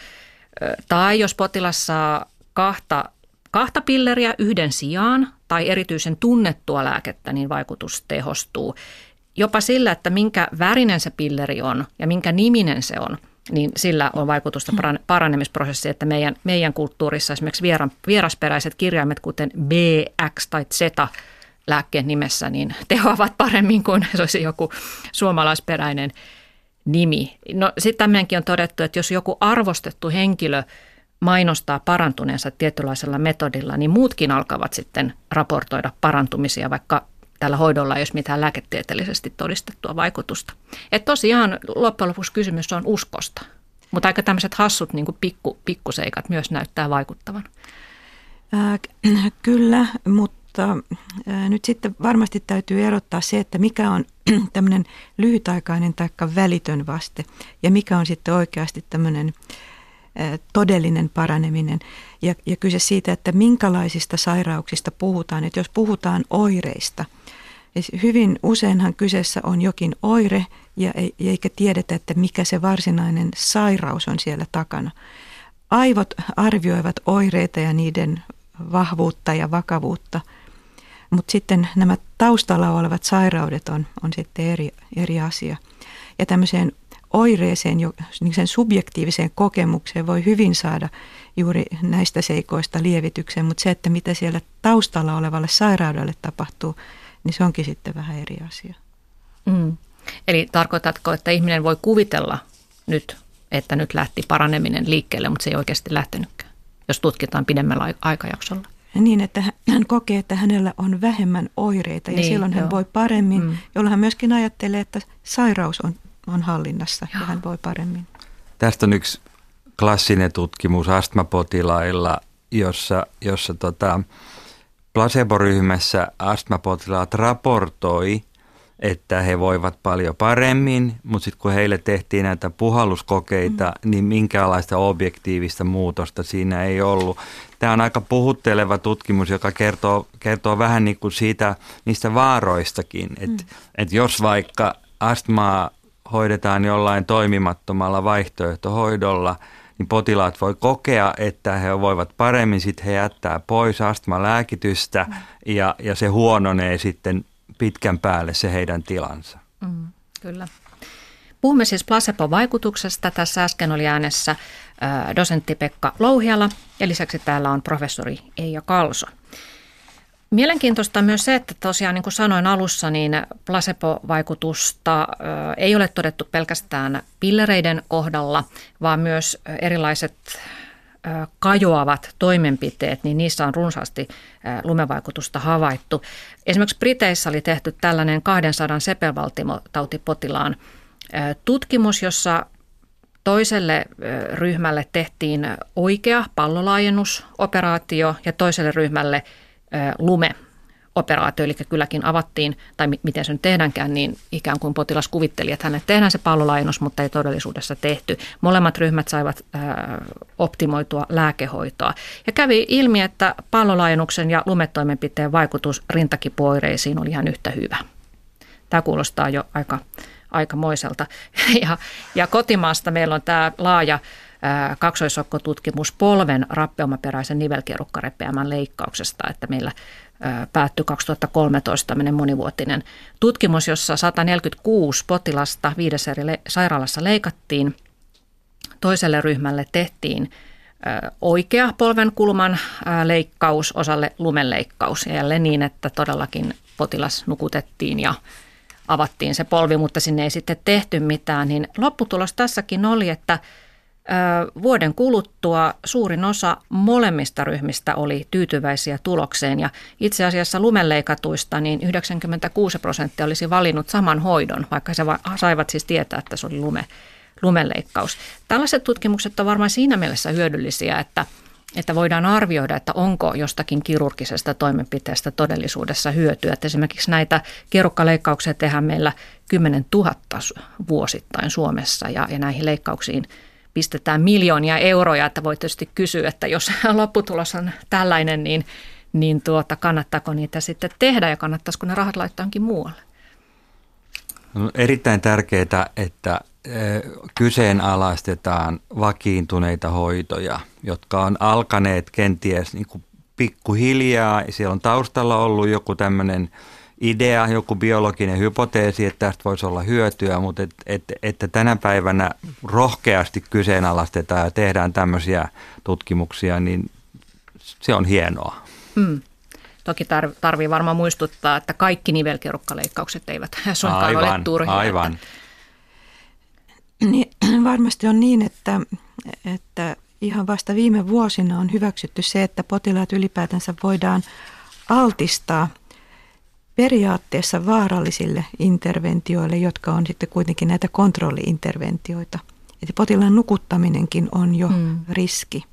Tai jos potilas saa kahta kahta pilleriä yhden sijaan tai erityisen tunnettua lääkettä, niin vaikutus tehostuu. Jopa sillä, että minkä värinen se pilleri on ja minkä niminen se on, niin sillä on vaikutusta paranemisprosessiin, että meidän, meidän kulttuurissa esimerkiksi vieran, vierasperäiset kirjaimet, kuten B, X tai Z lääkkeen nimessä, niin tehoavat paremmin kuin se olisi joku suomalaisperäinen nimi. No sitten tämmöinenkin on todettu, että jos joku arvostettu henkilö – mainostaa parantuneensa tietynlaisella metodilla, niin muutkin alkavat sitten raportoida parantumisia, vaikka tällä hoidolla ei olisi mitään lääketieteellisesti todistettua vaikutusta. Et tosiaan loppujen lopuksi kysymys on uskosta, mutta aika tämmöiset hassut niin kuin pikku, pikkuseikat myös näyttää vaikuttavan. Äh, kyllä, mutta äh, nyt sitten varmasti täytyy erottaa se, että mikä on tämmöinen lyhytaikainen tai välitön vaste ja mikä on sitten oikeasti tämmöinen todellinen paraneminen. Ja, ja kyse siitä, että minkälaisista sairauksista puhutaan. Että jos puhutaan oireista, hyvin useinhan kyseessä on jokin oire ja eikä tiedetä, että mikä se varsinainen sairaus on siellä takana. Aivot arvioivat oireita ja niiden vahvuutta ja vakavuutta, mutta sitten nämä taustalla olevat sairaudet on, on sitten eri, eri asia. Ja tämmöiseen oireeseen, niin sen subjektiiviseen kokemukseen voi hyvin saada juuri näistä seikoista lievityksen, mutta se, että mitä siellä taustalla olevalle sairaudelle tapahtuu, niin se onkin sitten vähän eri asia. Mm. Eli tarkoitatko, että ihminen voi kuvitella nyt, että nyt lähti paraneminen liikkeelle, mutta se ei oikeasti lähtenytkään, jos tutkitaan pidemmällä aikajaksolla? Niin, että hän kokee, että hänellä on vähemmän oireita ja niin, silloin joo. hän voi paremmin, mm. jolloin hän myöskin ajattelee, että sairaus on on hallinnassa Joo. ja hän voi paremmin. Tästä on yksi klassinen tutkimus astmapotilailla, jossa, jossa tota, placebo-ryhmässä astmapotilaat raportoi, että he voivat paljon paremmin, mutta sitten kun heille tehtiin näitä puhalluskokeita, mm. niin minkäänlaista objektiivista muutosta siinä ei ollut. Tämä on aika puhutteleva tutkimus, joka kertoo, kertoo vähän niin kuin siitä, niistä vaaroistakin, että mm. et jos vaikka astmaa hoidetaan jollain toimimattomalla vaihtoehtohoidolla, niin potilaat voi kokea, että he voivat paremmin, sitten he jättää pois astmalääkitystä ja, ja se huononee sitten pitkän päälle se heidän tilansa. Mm, kyllä. Puhumme siis placebo-vaikutuksesta. Tässä äsken oli äänessä dosentti Pekka Louhiala ja lisäksi täällä on professori Eija Kalso. Mielenkiintoista on myös se, että tosiaan niin kuin sanoin alussa, niin placebo-vaikutusta ei ole todettu pelkästään pillereiden kohdalla, vaan myös erilaiset kajoavat toimenpiteet, niin niissä on runsaasti lumevaikutusta havaittu. Esimerkiksi Briteissä oli tehty tällainen 200 sepelvaltimotautipotilaan tutkimus, jossa toiselle ryhmälle tehtiin oikea pallolaajennusoperaatio ja toiselle ryhmälle – lume operaatio, eli kylläkin avattiin, tai miten se nyt tehdäänkään, niin ikään kuin potilas kuvitteli, että hänelle tehdään se pallolaajennus, mutta ei todellisuudessa tehty. Molemmat ryhmät saivat optimoitua lääkehoitoa. Ja kävi ilmi, että pallolaajennuksen ja lumetoimenpiteen vaikutus rintakipuoireisiin oli ihan yhtä hyvä. Tämä kuulostaa jo aika, aikamoiselta. Ja, ja kotimaasta meillä on tämä laaja kaksoisokkotutkimus polven rappeumaperäisen nivelkierukkarepeämän leikkauksesta, että meillä päättyi 2013 tämmöinen monivuotinen tutkimus, jossa 146 potilasta viidessä eri sairaalassa leikattiin. Toiselle ryhmälle tehtiin oikea polvenkulman leikkaus, osalle lumenleikkaus. Ja jälleen niin, että todellakin potilas nukutettiin ja avattiin se polvi, mutta sinne ei sitten tehty mitään. Niin lopputulos tässäkin oli, että vuoden kuluttua suurin osa molemmista ryhmistä oli tyytyväisiä tulokseen ja itse asiassa lumenleikatuista niin 96 prosenttia olisi valinnut saman hoidon, vaikka he saivat siis tietää, että se oli lume, lumenleikkaus. Tällaiset tutkimukset ovat varmaan siinä mielessä hyödyllisiä, että, että voidaan arvioida, että onko jostakin kirurgisesta toimenpiteestä todellisuudessa hyötyä. Että esimerkiksi näitä kierukkaleikkauksia tehdään meillä 10 000 vuosittain Suomessa ja, ja näihin leikkauksiin – pistetään miljoonia euroja, että voi tietysti kysyä, että jos lopputulos on tällainen, niin, niin tuota, kannattaako niitä sitten tehdä ja kannattaisiko ne rahat laittaa muualle? On erittäin tärkeää, että kyseenalaistetaan vakiintuneita hoitoja, jotka on alkaneet kenties niin kuin pikkuhiljaa. Siellä on taustalla ollut joku tämmöinen idea, joku biologinen hypoteesi, että tästä voisi olla hyötyä, mutta et, et, että tänä päivänä rohkeasti kyseenalaistetaan ja tehdään tämmöisiä tutkimuksia, niin se on hienoa. Hmm. Toki tarvii varmaan muistuttaa, että kaikki nivelkerukkaleikkaukset eivät suinkaan aivan, ole turhia. Aivan. Että... Niin, varmasti on niin, että, että ihan vasta viime vuosina on hyväksytty se, että potilaat ylipäätänsä voidaan altistaa – periaatteessa vaarallisille interventioille, jotka on sitten kuitenkin näitä kontrolliinterventioita. Eli potilaan nukuttaminenkin on jo hmm. riski.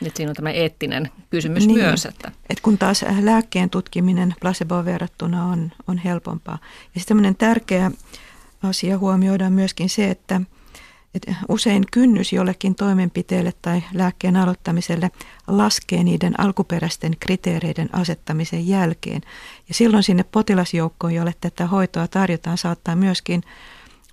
Nyt siinä on tämä eettinen kysymys niin, myös. Että. Et kun taas lääkkeen tutkiminen placeboon verrattuna on, on helpompaa. Ja sitten tärkeä asia huomioidaan myöskin se, että – että usein kynnys jollekin toimenpiteelle tai lääkkeen aloittamiselle laskee niiden alkuperäisten kriteereiden asettamisen jälkeen. Ja silloin sinne potilasjoukkoon, jolle tätä hoitoa tarjotaan, saattaa myöskin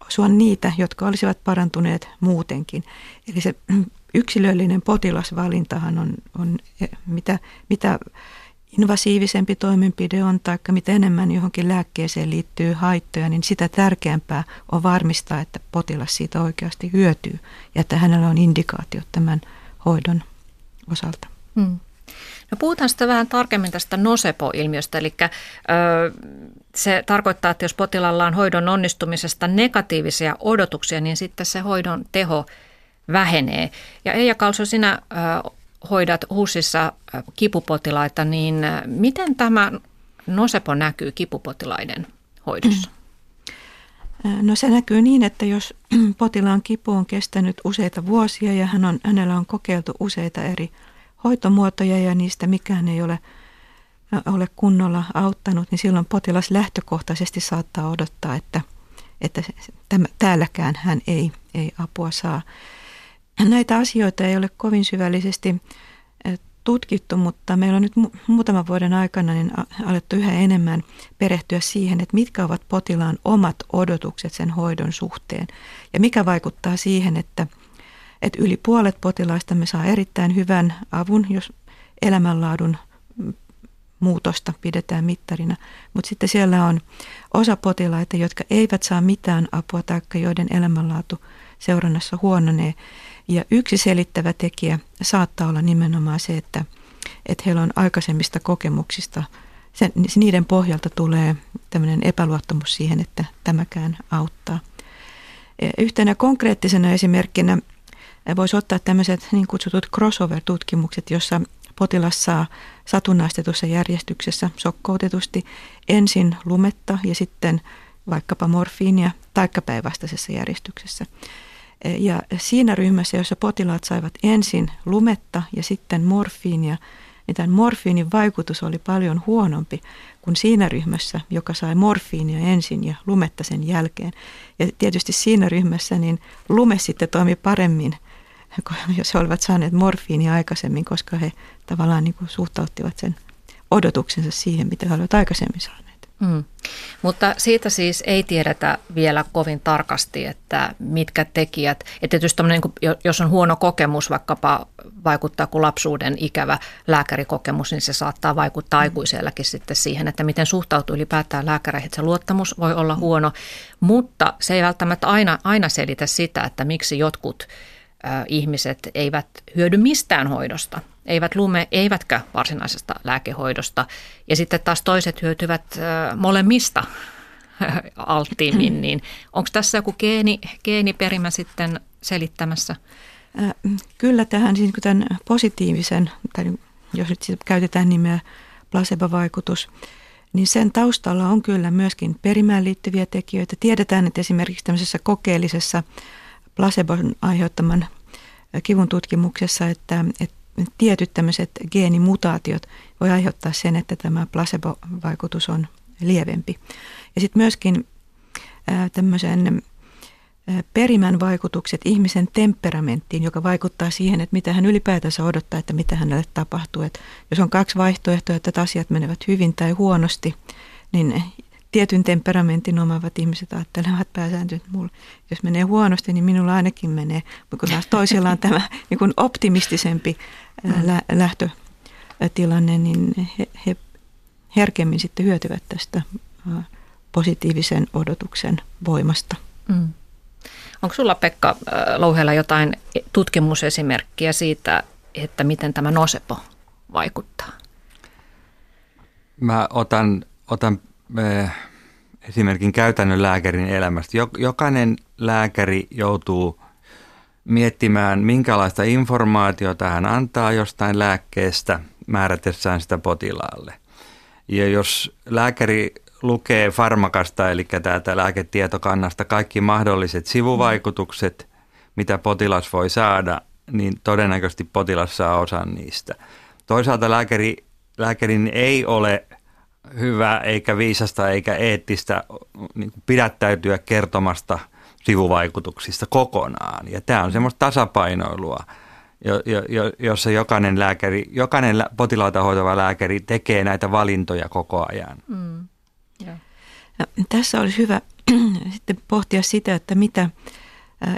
osua niitä, jotka olisivat parantuneet muutenkin. Eli se yksilöllinen potilasvalintahan on, on mitä, mitä invasiivisempi toimenpide on tai mitä enemmän johonkin lääkkeeseen liittyy haittoja, niin sitä tärkeämpää on varmistaa, että potilas siitä oikeasti hyötyy ja että hänellä on indikaatio tämän hoidon osalta. Hmm. No puhutaan sitten vähän tarkemmin tästä nosepo-ilmiöstä, eli ö, se tarkoittaa, että jos potilaalla on hoidon onnistumisesta negatiivisia odotuksia, niin sitten se hoidon teho vähenee. Ja Eija Kalso, sinä ö, hoidat HUSissa äh, kipupotilaita, niin äh, miten tämä nosepo näkyy kipupotilaiden hoidossa? Äh, no se näkyy niin, että jos potilaan kipu on kestänyt useita vuosia ja hän on, hänellä on kokeiltu useita eri hoitomuotoja ja niistä mikään ei ole, ole kunnolla auttanut, niin silloin potilas lähtökohtaisesti saattaa odottaa, että, että tämä, täälläkään hän ei, ei apua saa. Näitä asioita ei ole kovin syvällisesti eh, tutkittu, mutta meillä on nyt muutaman vuoden aikana niin alettu yhä enemmän perehtyä siihen, että mitkä ovat potilaan omat odotukset sen hoidon suhteen ja mikä vaikuttaa siihen, että, että yli puolet potilaista me saa erittäin hyvän avun, jos elämänlaadun muutosta pidetään mittarina, mutta sitten siellä on osa potilaita, jotka eivät saa mitään apua tai joiden elämänlaatu seurannassa huononee. Ja yksi selittävä tekijä saattaa olla nimenomaan se, että, että heillä on aikaisemmista kokemuksista, sen, niiden pohjalta tulee tämmöinen epäluottamus siihen, että tämäkään auttaa. E, yhtenä konkreettisena esimerkkinä voisi ottaa tämmöiset niin kutsutut crossover-tutkimukset, jossa potilas saa satunnaistetussa järjestyksessä sokkoutetusti ensin lumetta ja sitten vaikkapa morfiinia taikkapäinvastaisessa järjestyksessä. Ja siinä ryhmässä, jossa potilaat saivat ensin lumetta ja sitten morfiinia, niin tämän morfiinin vaikutus oli paljon huonompi kuin siinä ryhmässä, joka sai morfiinia ensin ja lumetta sen jälkeen. Ja tietysti siinä ryhmässä niin lume sitten toimi paremmin, jos he olivat saaneet morfiinia aikaisemmin, koska he tavallaan niin kuin suhtauttivat sen odotuksensa siihen, mitä he olivat aikaisemmin saaneet. Mm. Mutta siitä siis ei tiedetä vielä kovin tarkasti, että mitkä tekijät, että tietysti niin jos on huono kokemus, vaikkapa vaikuttaa kuin lapsuuden ikävä lääkärikokemus, niin se saattaa vaikuttaa mm. aikuiselläkin sitten siihen, että miten suhtautuu ylipäätään lääkäreihin. Se luottamus voi olla huono, mutta se ei välttämättä aina, aina selitä sitä, että miksi jotkut ihmiset eivät hyödy mistään hoidosta, eivät lume, eivätkä varsinaisesta lääkehoidosta. Ja sitten taas toiset hyötyvät molemmista alttiimmin, niin onko tässä joku geeni, geeniperimä sitten selittämässä? Kyllä tähän siis tämän positiivisen, tai jos nyt käytetään nimeä placebo-vaikutus, niin sen taustalla on kyllä myöskin perimään liittyviä tekijöitä. Tiedetään, että esimerkiksi tämmöisessä kokeellisessa placebon aiheuttaman kivun tutkimuksessa, että, että tietyt tämmöiset geenimutaatiot voi aiheuttaa sen, että tämä placebo-vaikutus on lievempi. Ja sitten myöskin tämmöisen perimän vaikutukset ihmisen temperamenttiin, joka vaikuttaa siihen, että mitä hän ylipäätänsä odottaa, että mitä hänelle tapahtuu. Että jos on kaksi vaihtoehtoa, että asiat menevät hyvin tai huonosti, niin tietyn temperamentin omaavat ihmiset ajattelevat pääsääntöisesti, että mulla, jos menee huonosti, niin minulla ainakin menee. Mutta kun taas toisilla on tämä niin kuin optimistisempi lä- lähtötilanne, niin he, he herkemmin sitten hyötyvät tästä positiivisen odotuksen voimasta. Mm. Onko sulla Pekka Louhella jotain tutkimusesimerkkiä siitä, että miten tämä nosepo vaikuttaa? Mä otan, otan esimerkin käytännön lääkärin elämästä. Jokainen lääkäri joutuu miettimään, minkälaista informaatiota hän antaa jostain lääkkeestä määrätessään sitä potilaalle. Ja jos lääkäri lukee farmakasta, eli täältä lääketietokannasta, kaikki mahdolliset sivuvaikutukset, mitä potilas voi saada, niin todennäköisesti potilas saa osan niistä. Toisaalta lääkäri, lääkärin ei ole hyvä eikä viisasta eikä eettistä niin pidättäytyä kertomasta sivuvaikutuksista kokonaan. Ja tämä on semmoista tasapainoilua, jo, jo, jossa jokainen, lääkäri, jokainen potilaita hoitava lääkäri tekee näitä valintoja koko ajan. Mm. Ja tässä olisi hyvä sitten pohtia sitä, että mitä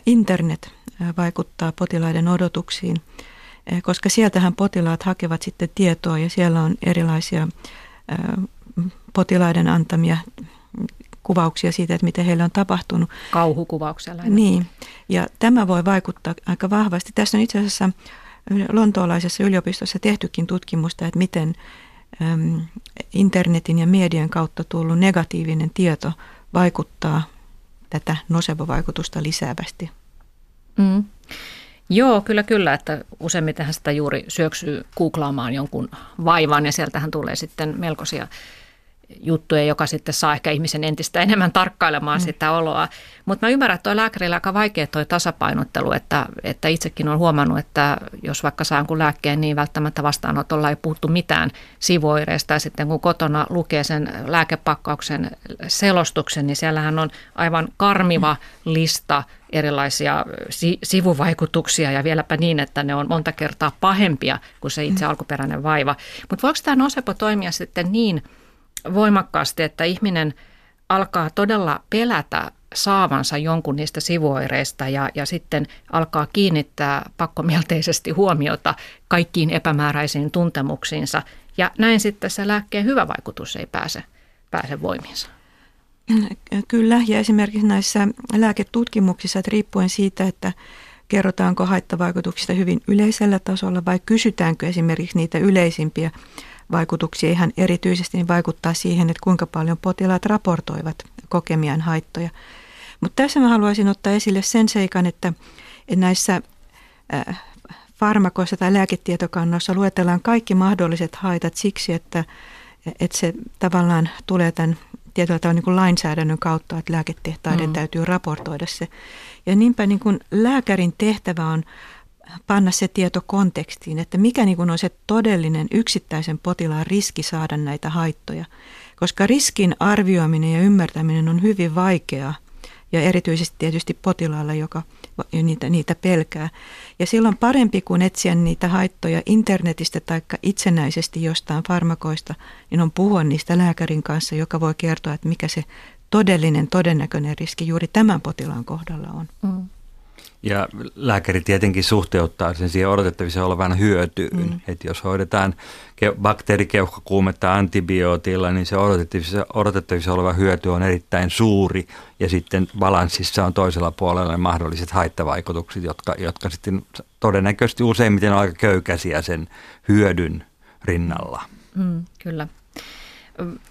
internet vaikuttaa potilaiden odotuksiin, koska sieltähän potilaat hakevat sitten tietoa ja siellä on erilaisia potilaiden antamia kuvauksia siitä, että miten heille on tapahtunut. Kauhukuvauksia. Lähinnä. Niin, ja tämä voi vaikuttaa aika vahvasti. Tässä on itse asiassa lontoolaisessa yliopistossa tehtykin tutkimusta, että miten internetin ja median kautta tullut negatiivinen tieto vaikuttaa tätä nosebo-vaikutusta lisäävästi. Mm. Joo, kyllä kyllä, että useimmiten sitä juuri syöksyy googlaamaan jonkun vaivan ja sieltähän tulee sitten melkoisia juttuja, joka sitten saa ehkä ihmisen entistä enemmän tarkkailemaan mm. sitä oloa. Mutta mä ymmärrän, että tuo lääkärillä aika vaikea tuo tasapainottelu, että, että itsekin olen huomannut, että jos vaikka saan kun lääkkeen, niin välttämättä vastaanotolla ei puhuttu mitään sivuoireista. Ja sitten kun kotona lukee sen lääkepakkauksen selostuksen, niin siellähän on aivan karmiva mm. lista erilaisia si- sivuvaikutuksia ja vieläpä niin, että ne on monta kertaa pahempia kuin se itse mm. alkuperäinen vaiva. Mutta voiko tämä nosepo toimia sitten niin – voimakkaasti, että ihminen alkaa todella pelätä saavansa jonkun niistä sivuoireista ja, ja sitten alkaa kiinnittää pakkomielteisesti huomiota kaikkiin epämääräisiin tuntemuksiinsa. Ja näin sitten se lääkkeen hyvä vaikutus ei pääse, pääse voimiinsa. Kyllä, ja esimerkiksi näissä lääketutkimuksissa, että riippuen siitä, että kerrotaanko haittavaikutuksista hyvin yleisellä tasolla vai kysytäänkö esimerkiksi niitä yleisimpiä vaikutuksia ihan erityisesti niin vaikuttaa siihen, että kuinka paljon potilaat raportoivat kokemiaan haittoja. Mutta tässä mä haluaisin ottaa esille sen seikan, että näissä äh, farmakoissa tai lääketietokannoissa luetellaan kaikki mahdolliset haitat siksi, että, että se tavallaan tulee tämän tietyllä tavalla niin kuin lainsäädännön kautta, että lääketehtaiden mm. täytyy raportoida se. Ja niinpä niin kuin lääkärin tehtävä on panna se tieto kontekstiin, että mikä niin kuin on se todellinen yksittäisen potilaan riski saada näitä haittoja. Koska riskin arvioiminen ja ymmärtäminen on hyvin vaikeaa ja erityisesti tietysti potilaalla, joka niitä, niitä pelkää. Ja silloin parempi kuin etsiä niitä haittoja internetistä tai itsenäisesti jostain farmakoista, niin on puhua niistä lääkärin kanssa, joka voi kertoa, että mikä se todellinen, todennäköinen riski juuri tämän potilaan kohdalla on. Mm. Ja lääkäri tietenkin suhteuttaa sen siihen odotettavissa olevan hyötyyn. Mm. Että jos hoidetaan bakteerikeuhkokuumetta antibiootilla, niin se odotettavissa, odotettavissa oleva hyöty on erittäin suuri. Ja sitten balanssissa on toisella puolella ne mahdolliset haittavaikutukset, jotka, jotka sitten todennäköisesti useimmiten on aika köykäisiä sen hyödyn rinnalla. Mm, kyllä.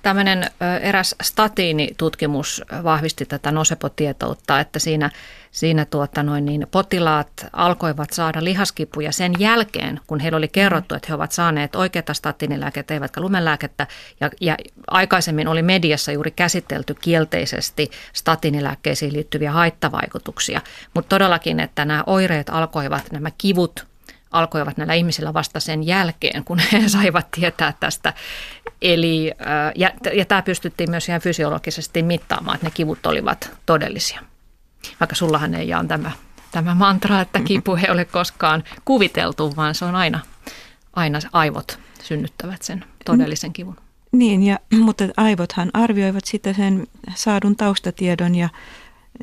Tämmöinen eräs statiinitutkimus vahvisti tätä nosepotietoutta, että siinä, siinä tuota noin, niin potilaat alkoivat saada lihaskipuja sen jälkeen, kun heillä oli kerrottu, että he ovat saaneet oikeata statiinilääkettä eivätkä lumenlääkettä. Ja, ja aikaisemmin oli mediassa juuri käsitelty kielteisesti statiinilääkkeisiin liittyviä haittavaikutuksia. Mutta todellakin, että nämä oireet alkoivat, nämä kivut alkoivat näillä ihmisillä vasta sen jälkeen, kun he saivat tietää tästä. Eli, ja, ja tämä pystyttiin myös ihan fysiologisesti mittaamaan, että ne kivut olivat todellisia. Vaikka sullahan ei ole tämä, tämä mantra, että kipu ei ole koskaan kuviteltu, vaan se on aina, aina aivot synnyttävät sen todellisen kivun. Niin, ja, mutta aivothan arvioivat sitä sen saadun taustatiedon ja,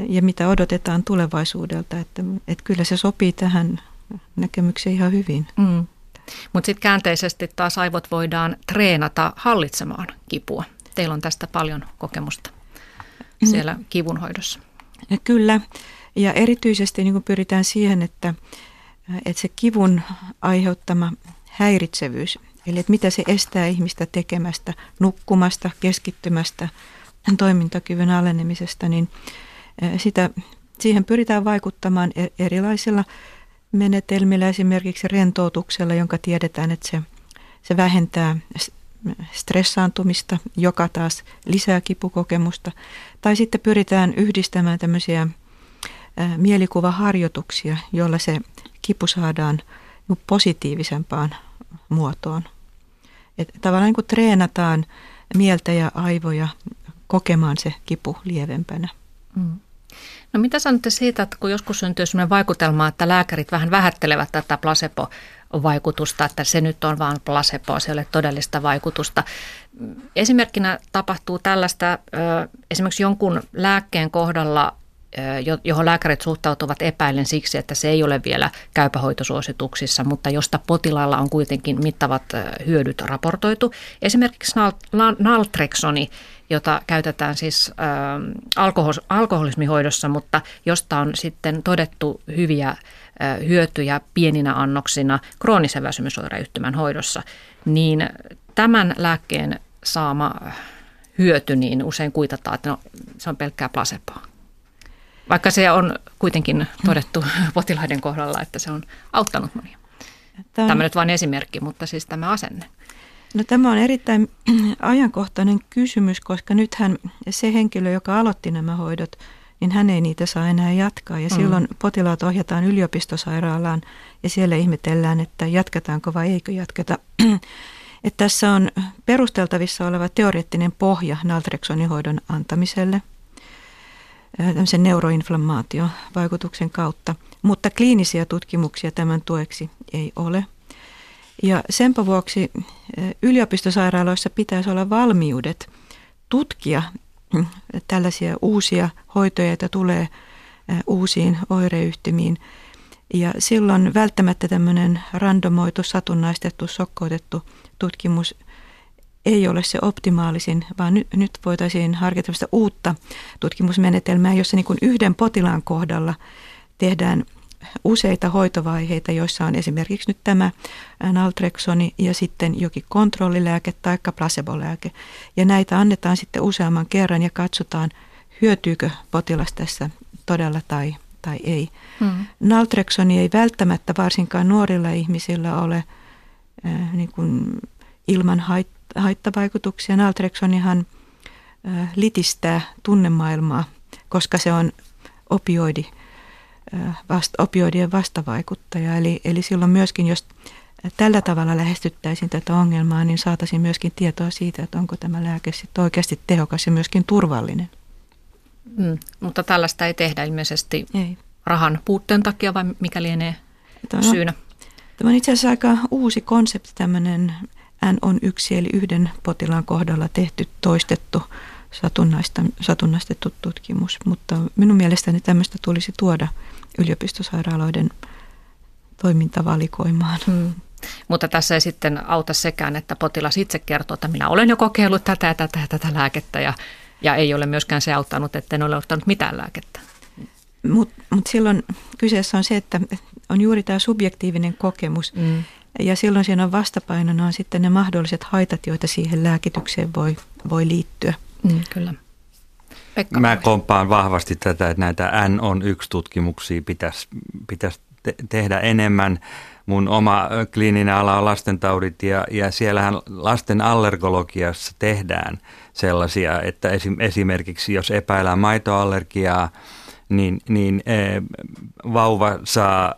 ja mitä odotetaan tulevaisuudelta, että, että kyllä se sopii tähän näkemyksiä ihan hyvin. Mm. Mutta sitten käänteisesti taas aivot voidaan treenata hallitsemaan kipua. Teillä on tästä paljon kokemusta siellä mm. kivunhoidossa. Ja kyllä, ja erityisesti niin pyritään siihen, että, että se kivun aiheuttama häiritsevyys, eli että mitä se estää ihmistä tekemästä, nukkumasta, keskittymästä, toimintakyvyn alenemisesta, niin sitä, siihen pyritään vaikuttamaan e-, erilaisilla menetelmillä, esimerkiksi rentoutuksella, jonka tiedetään, että se, se vähentää stressaantumista, joka taas lisää kipukokemusta. Tai sitten pyritään yhdistämään tämmöisiä mielikuvaharjoituksia, joilla se kipu saadaan positiivisempaan muotoon. Et tavallaan niin kuin treenataan mieltä ja aivoja kokemaan se kipu lievempänä. Mm. No mitä sanotte siitä, että kun joskus syntyy sellainen vaikutelma, että lääkärit vähän vähättelevät tätä placebo-vaikutusta, että se nyt on vain placebo, se ei ole todellista vaikutusta. Esimerkkinä tapahtuu tällaista, esimerkiksi jonkun lääkkeen kohdalla johon lääkärit suhtautuvat epäillen siksi, että se ei ole vielä käypähoitosuosituksissa, mutta josta potilaalla on kuitenkin mittavat hyödyt raportoitu. Esimerkiksi naltreksoni, jota käytetään siis alkohol- alkoholismihoidossa, mutta josta on sitten todettu hyviä hyötyjä pieninä annoksina kroonisen väsymysoireyhtymän hoidossa, niin tämän lääkkeen saama hyöty niin usein kuitataan, että no, se on pelkkää placeboa. Vaikka se on kuitenkin todettu potilaiden kohdalla, että se on auttanut monia. Tämä, tämä nyt vain esimerkki, mutta siis tämä asenne. No tämä on erittäin ajankohtainen kysymys, koska nythän se henkilö, joka aloitti nämä hoidot, niin hän ei niitä saa enää jatkaa. Ja mm. silloin potilaat ohjataan yliopistosairaalaan ja siellä ihmetellään, että jatketaanko vai eikö jatketa. että tässä on perusteltavissa oleva teoreettinen pohja naltreksonihoidon antamiselle – tämmöisen neuroinflammaatiovaikutuksen kautta, mutta kliinisiä tutkimuksia tämän tueksi ei ole. Ja senpä vuoksi yliopistosairaaloissa pitäisi olla valmiudet tutkia tällaisia uusia hoitoja, joita tulee uusiin oireyhtymiin. Ja silloin välttämättä tämmöinen randomoitu, satunnaistettu, sokkoutettu tutkimus – ei ole se optimaalisin, vaan nyt, nyt voitaisiin harkita uutta tutkimusmenetelmää, jossa niin kuin yhden potilaan kohdalla tehdään useita hoitovaiheita, joissa on esimerkiksi nyt tämä naltreksoni ja sitten jokin kontrollilääke tai placebo-lääke. Ja näitä annetaan sitten useamman kerran ja katsotaan, hyötyykö potilas tässä todella tai, tai ei. Hmm. Naltreksoni ei välttämättä varsinkaan nuorilla ihmisillä ole äh, niin kuin ilman haittaa haittavaikutuksia. Naltreksonihan litistää tunnemaailmaa, koska se on opioidi, vasta, opioidien vastavaikuttaja. Eli, eli silloin myöskin, jos tällä tavalla lähestyttäisiin tätä ongelmaa, niin saataisiin myöskin tietoa siitä, että onko tämä lääke sitten oikeasti tehokas ja myöskin turvallinen. Mm, mutta tällaista ei tehdä ilmeisesti ei. rahan puutteen takia vai mikä lienee tämä, syynä? Tämä on itse asiassa aika uusi konsepti, tämmöinen N on yksi eli yhden potilaan kohdalla tehty toistettu satunnaistettu tutkimus, mutta minun mielestäni tämmöistä tulisi tuoda yliopistosairaaloiden toimintavalikoimaan. Hmm. Mutta tässä ei sitten auta sekään, että potilas itse kertoo, että minä olen jo kokeillut tätä ja tätä ja tätä lääkettä ja, ja ei ole myöskään se auttanut, että en ole ottanut mitään lääkettä. Mutta mut silloin kyseessä on se, että on juuri tämä subjektiivinen kokemus. Mm. Ja silloin siinä on vastapainona on sitten ne mahdolliset haitat, joita siihen lääkitykseen voi, voi liittyä. Mm, kyllä. Pekka Mä komppaan vahvasti tätä, että näitä N on yksi tutkimuksia pitäisi, pitäisi te- tehdä enemmän. Mun oma kliininen ala on lastentaudit ja, ja siellähän lasten allergologiassa tehdään sellaisia, että esim, esimerkiksi jos epäillään maitoallergiaa, niin, niin e, vauva saa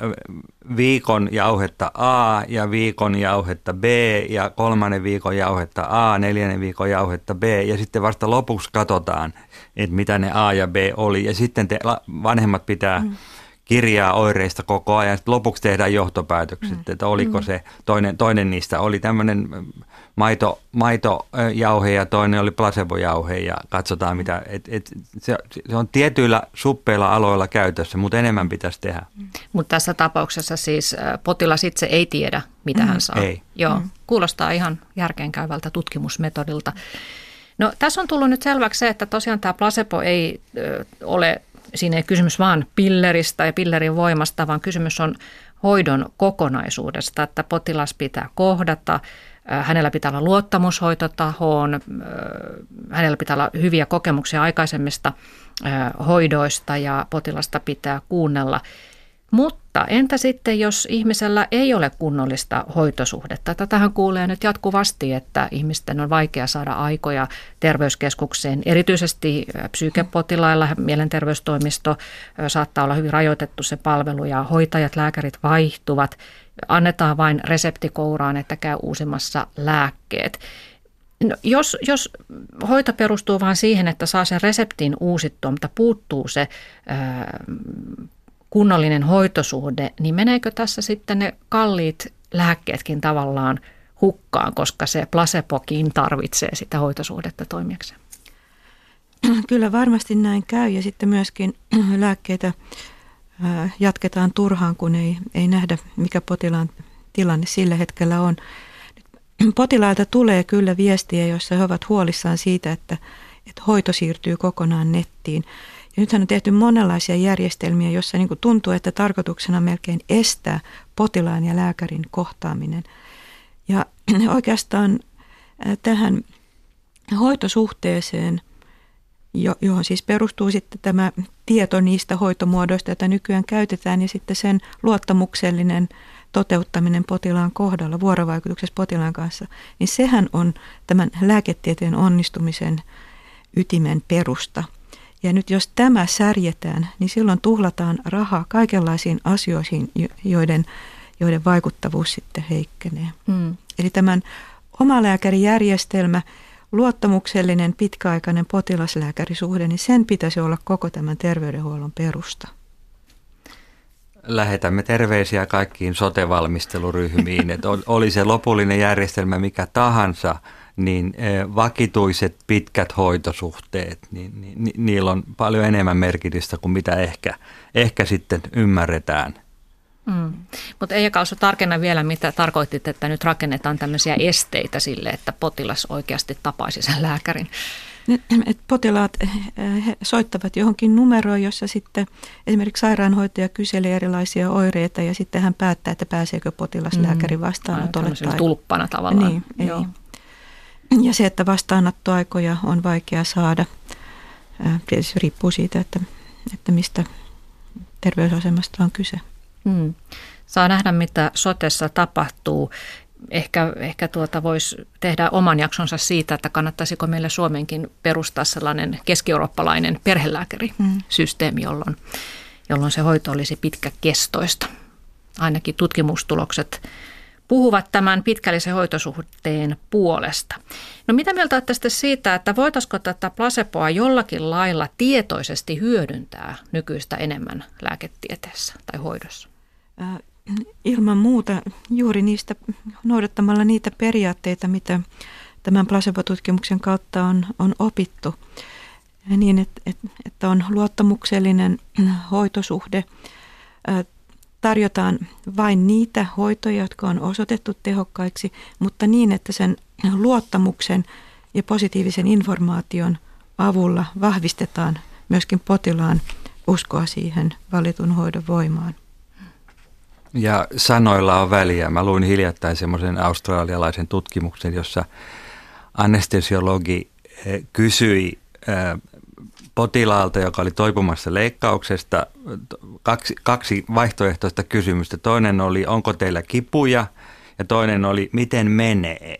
viikon jauhetta A ja viikon jauhetta B ja kolmannen viikon jauhetta A, neljännen viikon jauhetta B. Ja sitten vasta lopuksi katsotaan, että mitä ne A ja B oli. Ja sitten te, vanhemmat pitää mm kirjaa oireista koko ajan. Sitten lopuksi tehdään johtopäätökset, mm. että oliko mm. se toinen, toinen niistä oli tämmöinen maito, maitojauhe ja toinen oli placebojauhe ja katsotaan mitä. Et, et, se, se on tietyillä suppeilla aloilla käytössä, mutta enemmän pitäisi tehdä. Mm. Mutta tässä tapauksessa siis potilas itse ei tiedä, mitä mm. hän saa. Ei. Joo, mm. kuulostaa ihan järkeenkäyvältä tutkimusmetodilta. No tässä on tullut nyt selväksi se, että tosiaan tämä placebo ei ö, ole siinä ei kysymys vaan pilleristä ja pillerin voimasta, vaan kysymys on hoidon kokonaisuudesta, että potilas pitää kohdata, hänellä pitää olla luottamushoitotahoon, hänellä pitää olla hyviä kokemuksia aikaisemmista hoidoista ja potilasta pitää kuunnella – mutta entä sitten, jos ihmisellä ei ole kunnollista hoitosuhdetta? Tätähän kuulee nyt jatkuvasti, että ihmisten on vaikea saada aikoja terveyskeskukseen. Erityisesti psykepotilailla mielenterveystoimisto saattaa olla hyvin rajoitettu se palvelu ja hoitajat, lääkärit vaihtuvat. Annetaan vain resepti kouraan, että käy uusimassa lääkkeet. No, jos, jos hoito perustuu vain siihen, että saa sen reseptin uusittua, mutta puuttuu se ää, kunnollinen hoitosuhde, niin meneekö tässä sitten ne kalliit lääkkeetkin tavallaan hukkaan, koska se placebokin tarvitsee sitä hoitosuhdetta toimijakseen? Kyllä varmasti näin käy ja sitten myöskin lääkkeitä jatketaan turhaan, kun ei, ei nähdä, mikä potilaan tilanne sillä hetkellä on. Potilailta tulee kyllä viestiä, joissa he ovat huolissaan siitä, että, että hoito siirtyy kokonaan nettiin. Ja nythän on tehty monenlaisia järjestelmiä, joissa niin tuntuu, että tarkoituksena melkein estää potilaan ja lääkärin kohtaaminen. Ja oikeastaan tähän hoitosuhteeseen, johon siis perustuu sitten tämä tieto niistä hoitomuodoista, joita nykyään käytetään, ja sitten sen luottamuksellinen toteuttaminen potilaan kohdalla, vuorovaikutuksessa potilaan kanssa, niin sehän on tämän lääketieteen onnistumisen ytimen perusta – ja nyt jos tämä särjetään, niin silloin tuhlataan rahaa kaikenlaisiin asioihin, joiden, joiden vaikuttavuus sitten heikkenee. Mm. Eli tämän omalääkärijärjestelmä, luottamuksellinen pitkäaikainen potilaslääkärisuhde, niin sen pitäisi olla koko tämän terveydenhuollon perusta. Lähetämme terveisiä kaikkiin sotevalmisteluryhmiin, että oli se lopullinen järjestelmä mikä tahansa – niin eh, vakituiset pitkät hoitosuhteet, niin, niin, niin niillä on paljon enemmän merkitystä kuin mitä ehkä, ehkä sitten ymmärretään. Mm. Mutta Eija Kausu, tarkenna vielä, mitä tarkoitit, että nyt rakennetaan tämmöisiä esteitä sille, että potilas oikeasti tapaisi sen lääkärin. Et potilaat eh, he soittavat johonkin numeroon, jossa sitten esimerkiksi sairaanhoitaja kyselee erilaisia oireita ja sitten hän päättää, että pääseekö potilas mm. lääkärin vastaanotolle. Tai... tulppana tavallaan. Niin, ei. Ja se, että vastaanottoaikoja on vaikea saada, tietysti riippuu siitä, että, että mistä terveysasemasta on kyse. Hmm. Saa nähdä, mitä sotessa tapahtuu. Ehkä, ehkä tuota voisi tehdä oman jaksonsa siitä, että kannattaisiko meille Suomenkin perustaa sellainen keski-eurooppalainen perhelääkärisysteemi, hmm. jolloin, jolloin se hoito olisi pitkäkestoista. Ainakin tutkimustulokset puhuvat tämän pitkällisen hoitosuhteen puolesta. No mitä mieltä olette siitä, että voitaisiko tätä placeboa jollakin lailla tietoisesti hyödyntää nykyistä enemmän lääketieteessä tai hoidossa? Äh, ilman muuta juuri niistä noudattamalla niitä periaatteita, mitä tämän placebo-tutkimuksen kautta on, on opittu. Niin, että, että on luottamuksellinen hoitosuhde, tarjotaan vain niitä hoitoja, jotka on osoitettu tehokkaiksi, mutta niin, että sen luottamuksen ja positiivisen informaation avulla vahvistetaan myöskin potilaan uskoa siihen valitun hoidon voimaan. Ja sanoilla on väliä. Mä luin hiljattain semmoisen australialaisen tutkimuksen, jossa anestesiologi eh, kysyi eh, potilaalta, joka oli toipumassa leikkauksesta, kaksi, kaksi vaihtoehtoista kysymystä. Toinen oli, onko teillä kipuja, ja toinen oli, miten menee.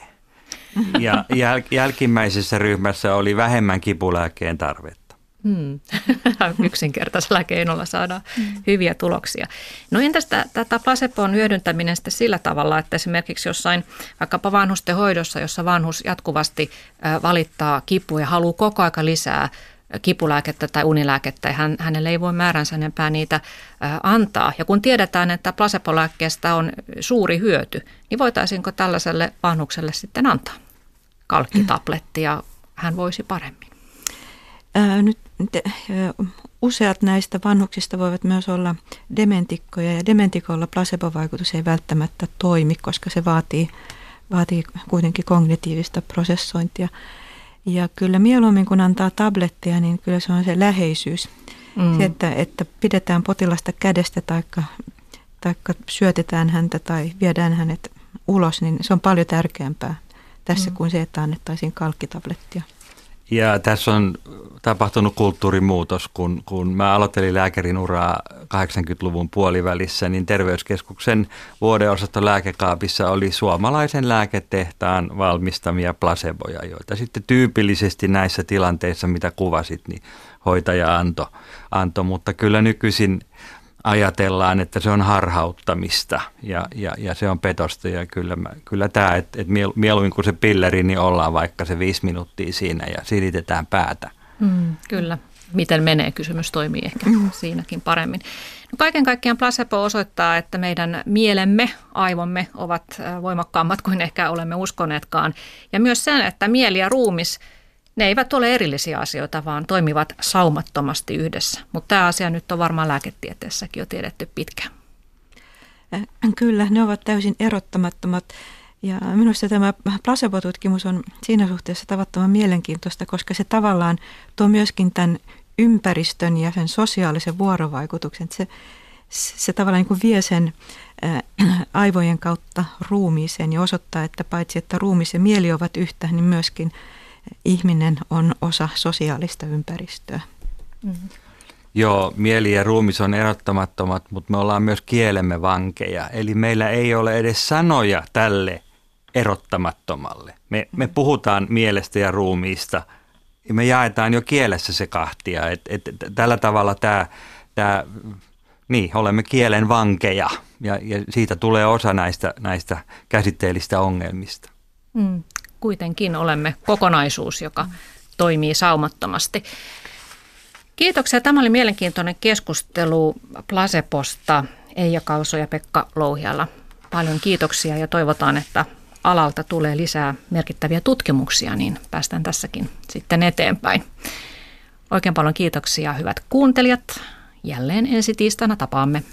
Ja jäl, jälkimmäisessä ryhmässä oli vähemmän kipulääkkeen tarvetta. Hmm. Yksinkertaisella keinolla saadaan hmm. hyviä tuloksia. No entäs tätä placeboon hyödyntäminen sitten sillä tavalla, että esimerkiksi jossain vaikkapa vanhusten hoidossa, jossa vanhus jatkuvasti valittaa kipua ja haluaa koko aika lisää kipulääkettä tai unilääkettä ja hän, hänelle ei voi määränsä enempää niitä antaa. Ja kun tiedetään, että placebolääkkeestä on suuri hyöty, niin voitaisiinko tällaiselle vanhukselle sitten antaa kalkkitabletti ja hän voisi paremmin? Ää, nyt te, useat näistä vanhuksista voivat myös olla dementikkoja ja dementikolla placebo-vaikutus ei välttämättä toimi, koska se vaatii, vaatii kuitenkin kognitiivista prosessointia. Ja kyllä mieluummin kun antaa tabletteja, niin kyllä se on se läheisyys. Mm. Se, että, että pidetään potilasta kädestä tai taikka syötetään häntä tai viedään hänet ulos, niin se on paljon tärkeämpää tässä mm. kuin se, että annettaisiin kalkkitablettia. Ja tässä on tapahtunut kulttuurimuutos, kun, kun mä aloittelin lääkärin uraa 80-luvun puolivälissä, niin terveyskeskuksen vuodeosaston lääkekaapissa oli suomalaisen lääketehtaan valmistamia placeboja, joita sitten tyypillisesti näissä tilanteissa, mitä kuvasit, niin hoitaja antoi. Anto, mutta kyllä nykyisin ajatellaan, että se on harhauttamista ja, ja, ja se on petosta. Ja kyllä, mä, kyllä tämä, että et mieluummin kuin se pilleri, niin ollaan vaikka se viisi minuuttia siinä ja silitetään päätä. Mm, kyllä. Miten menee, kysymys toimii ehkä mm. siinäkin paremmin. No kaiken kaikkiaan placebo osoittaa, että meidän mielemme, aivomme ovat voimakkaammat kuin ehkä olemme uskoneetkaan. Ja myös sen, että mieli ja ruumis – ne eivät ole erillisiä asioita, vaan toimivat saumattomasti yhdessä. Mutta tämä asia nyt on varmaan lääketieteessäkin jo tiedetty pitkään. Äh, kyllä, ne ovat täysin erottamattomat. Ja minusta tämä placebo-tutkimus on siinä suhteessa tavattoman mielenkiintoista, koska se tavallaan tuo myöskin tämän ympäristön ja sen sosiaalisen vuorovaikutuksen. Se, se tavallaan niin kuin vie sen äh, aivojen kautta ruumiiseen ja osoittaa, että paitsi että ruumis ja mieli ovat yhtä, niin myöskin – ihminen on osa sosiaalista ympäristöä. Mm-hmm. Joo, mieli ja ruumis on erottamattomat, mutta me ollaan myös kielemme vankeja. Eli meillä ei ole edes sanoja tälle erottamattomalle. Me, me puhutaan mielestä ja ruumiista ja me jaetaan jo kielessä se kahtia. Et, et, tällä tavalla tämä, tämä, niin, olemme kielen vankeja ja, ja siitä tulee osa näistä, näistä käsitteellistä ongelmista. Mm kuitenkin olemme kokonaisuus, joka toimii saumattomasti. Kiitoksia. Tämä oli mielenkiintoinen keskustelu Plaseposta Eija Kalso ja Pekka Louhialla. Paljon kiitoksia ja toivotaan, että alalta tulee lisää merkittäviä tutkimuksia, niin päästään tässäkin sitten eteenpäin. Oikein paljon kiitoksia hyvät kuuntelijat. Jälleen ensi tiistaina tapaamme.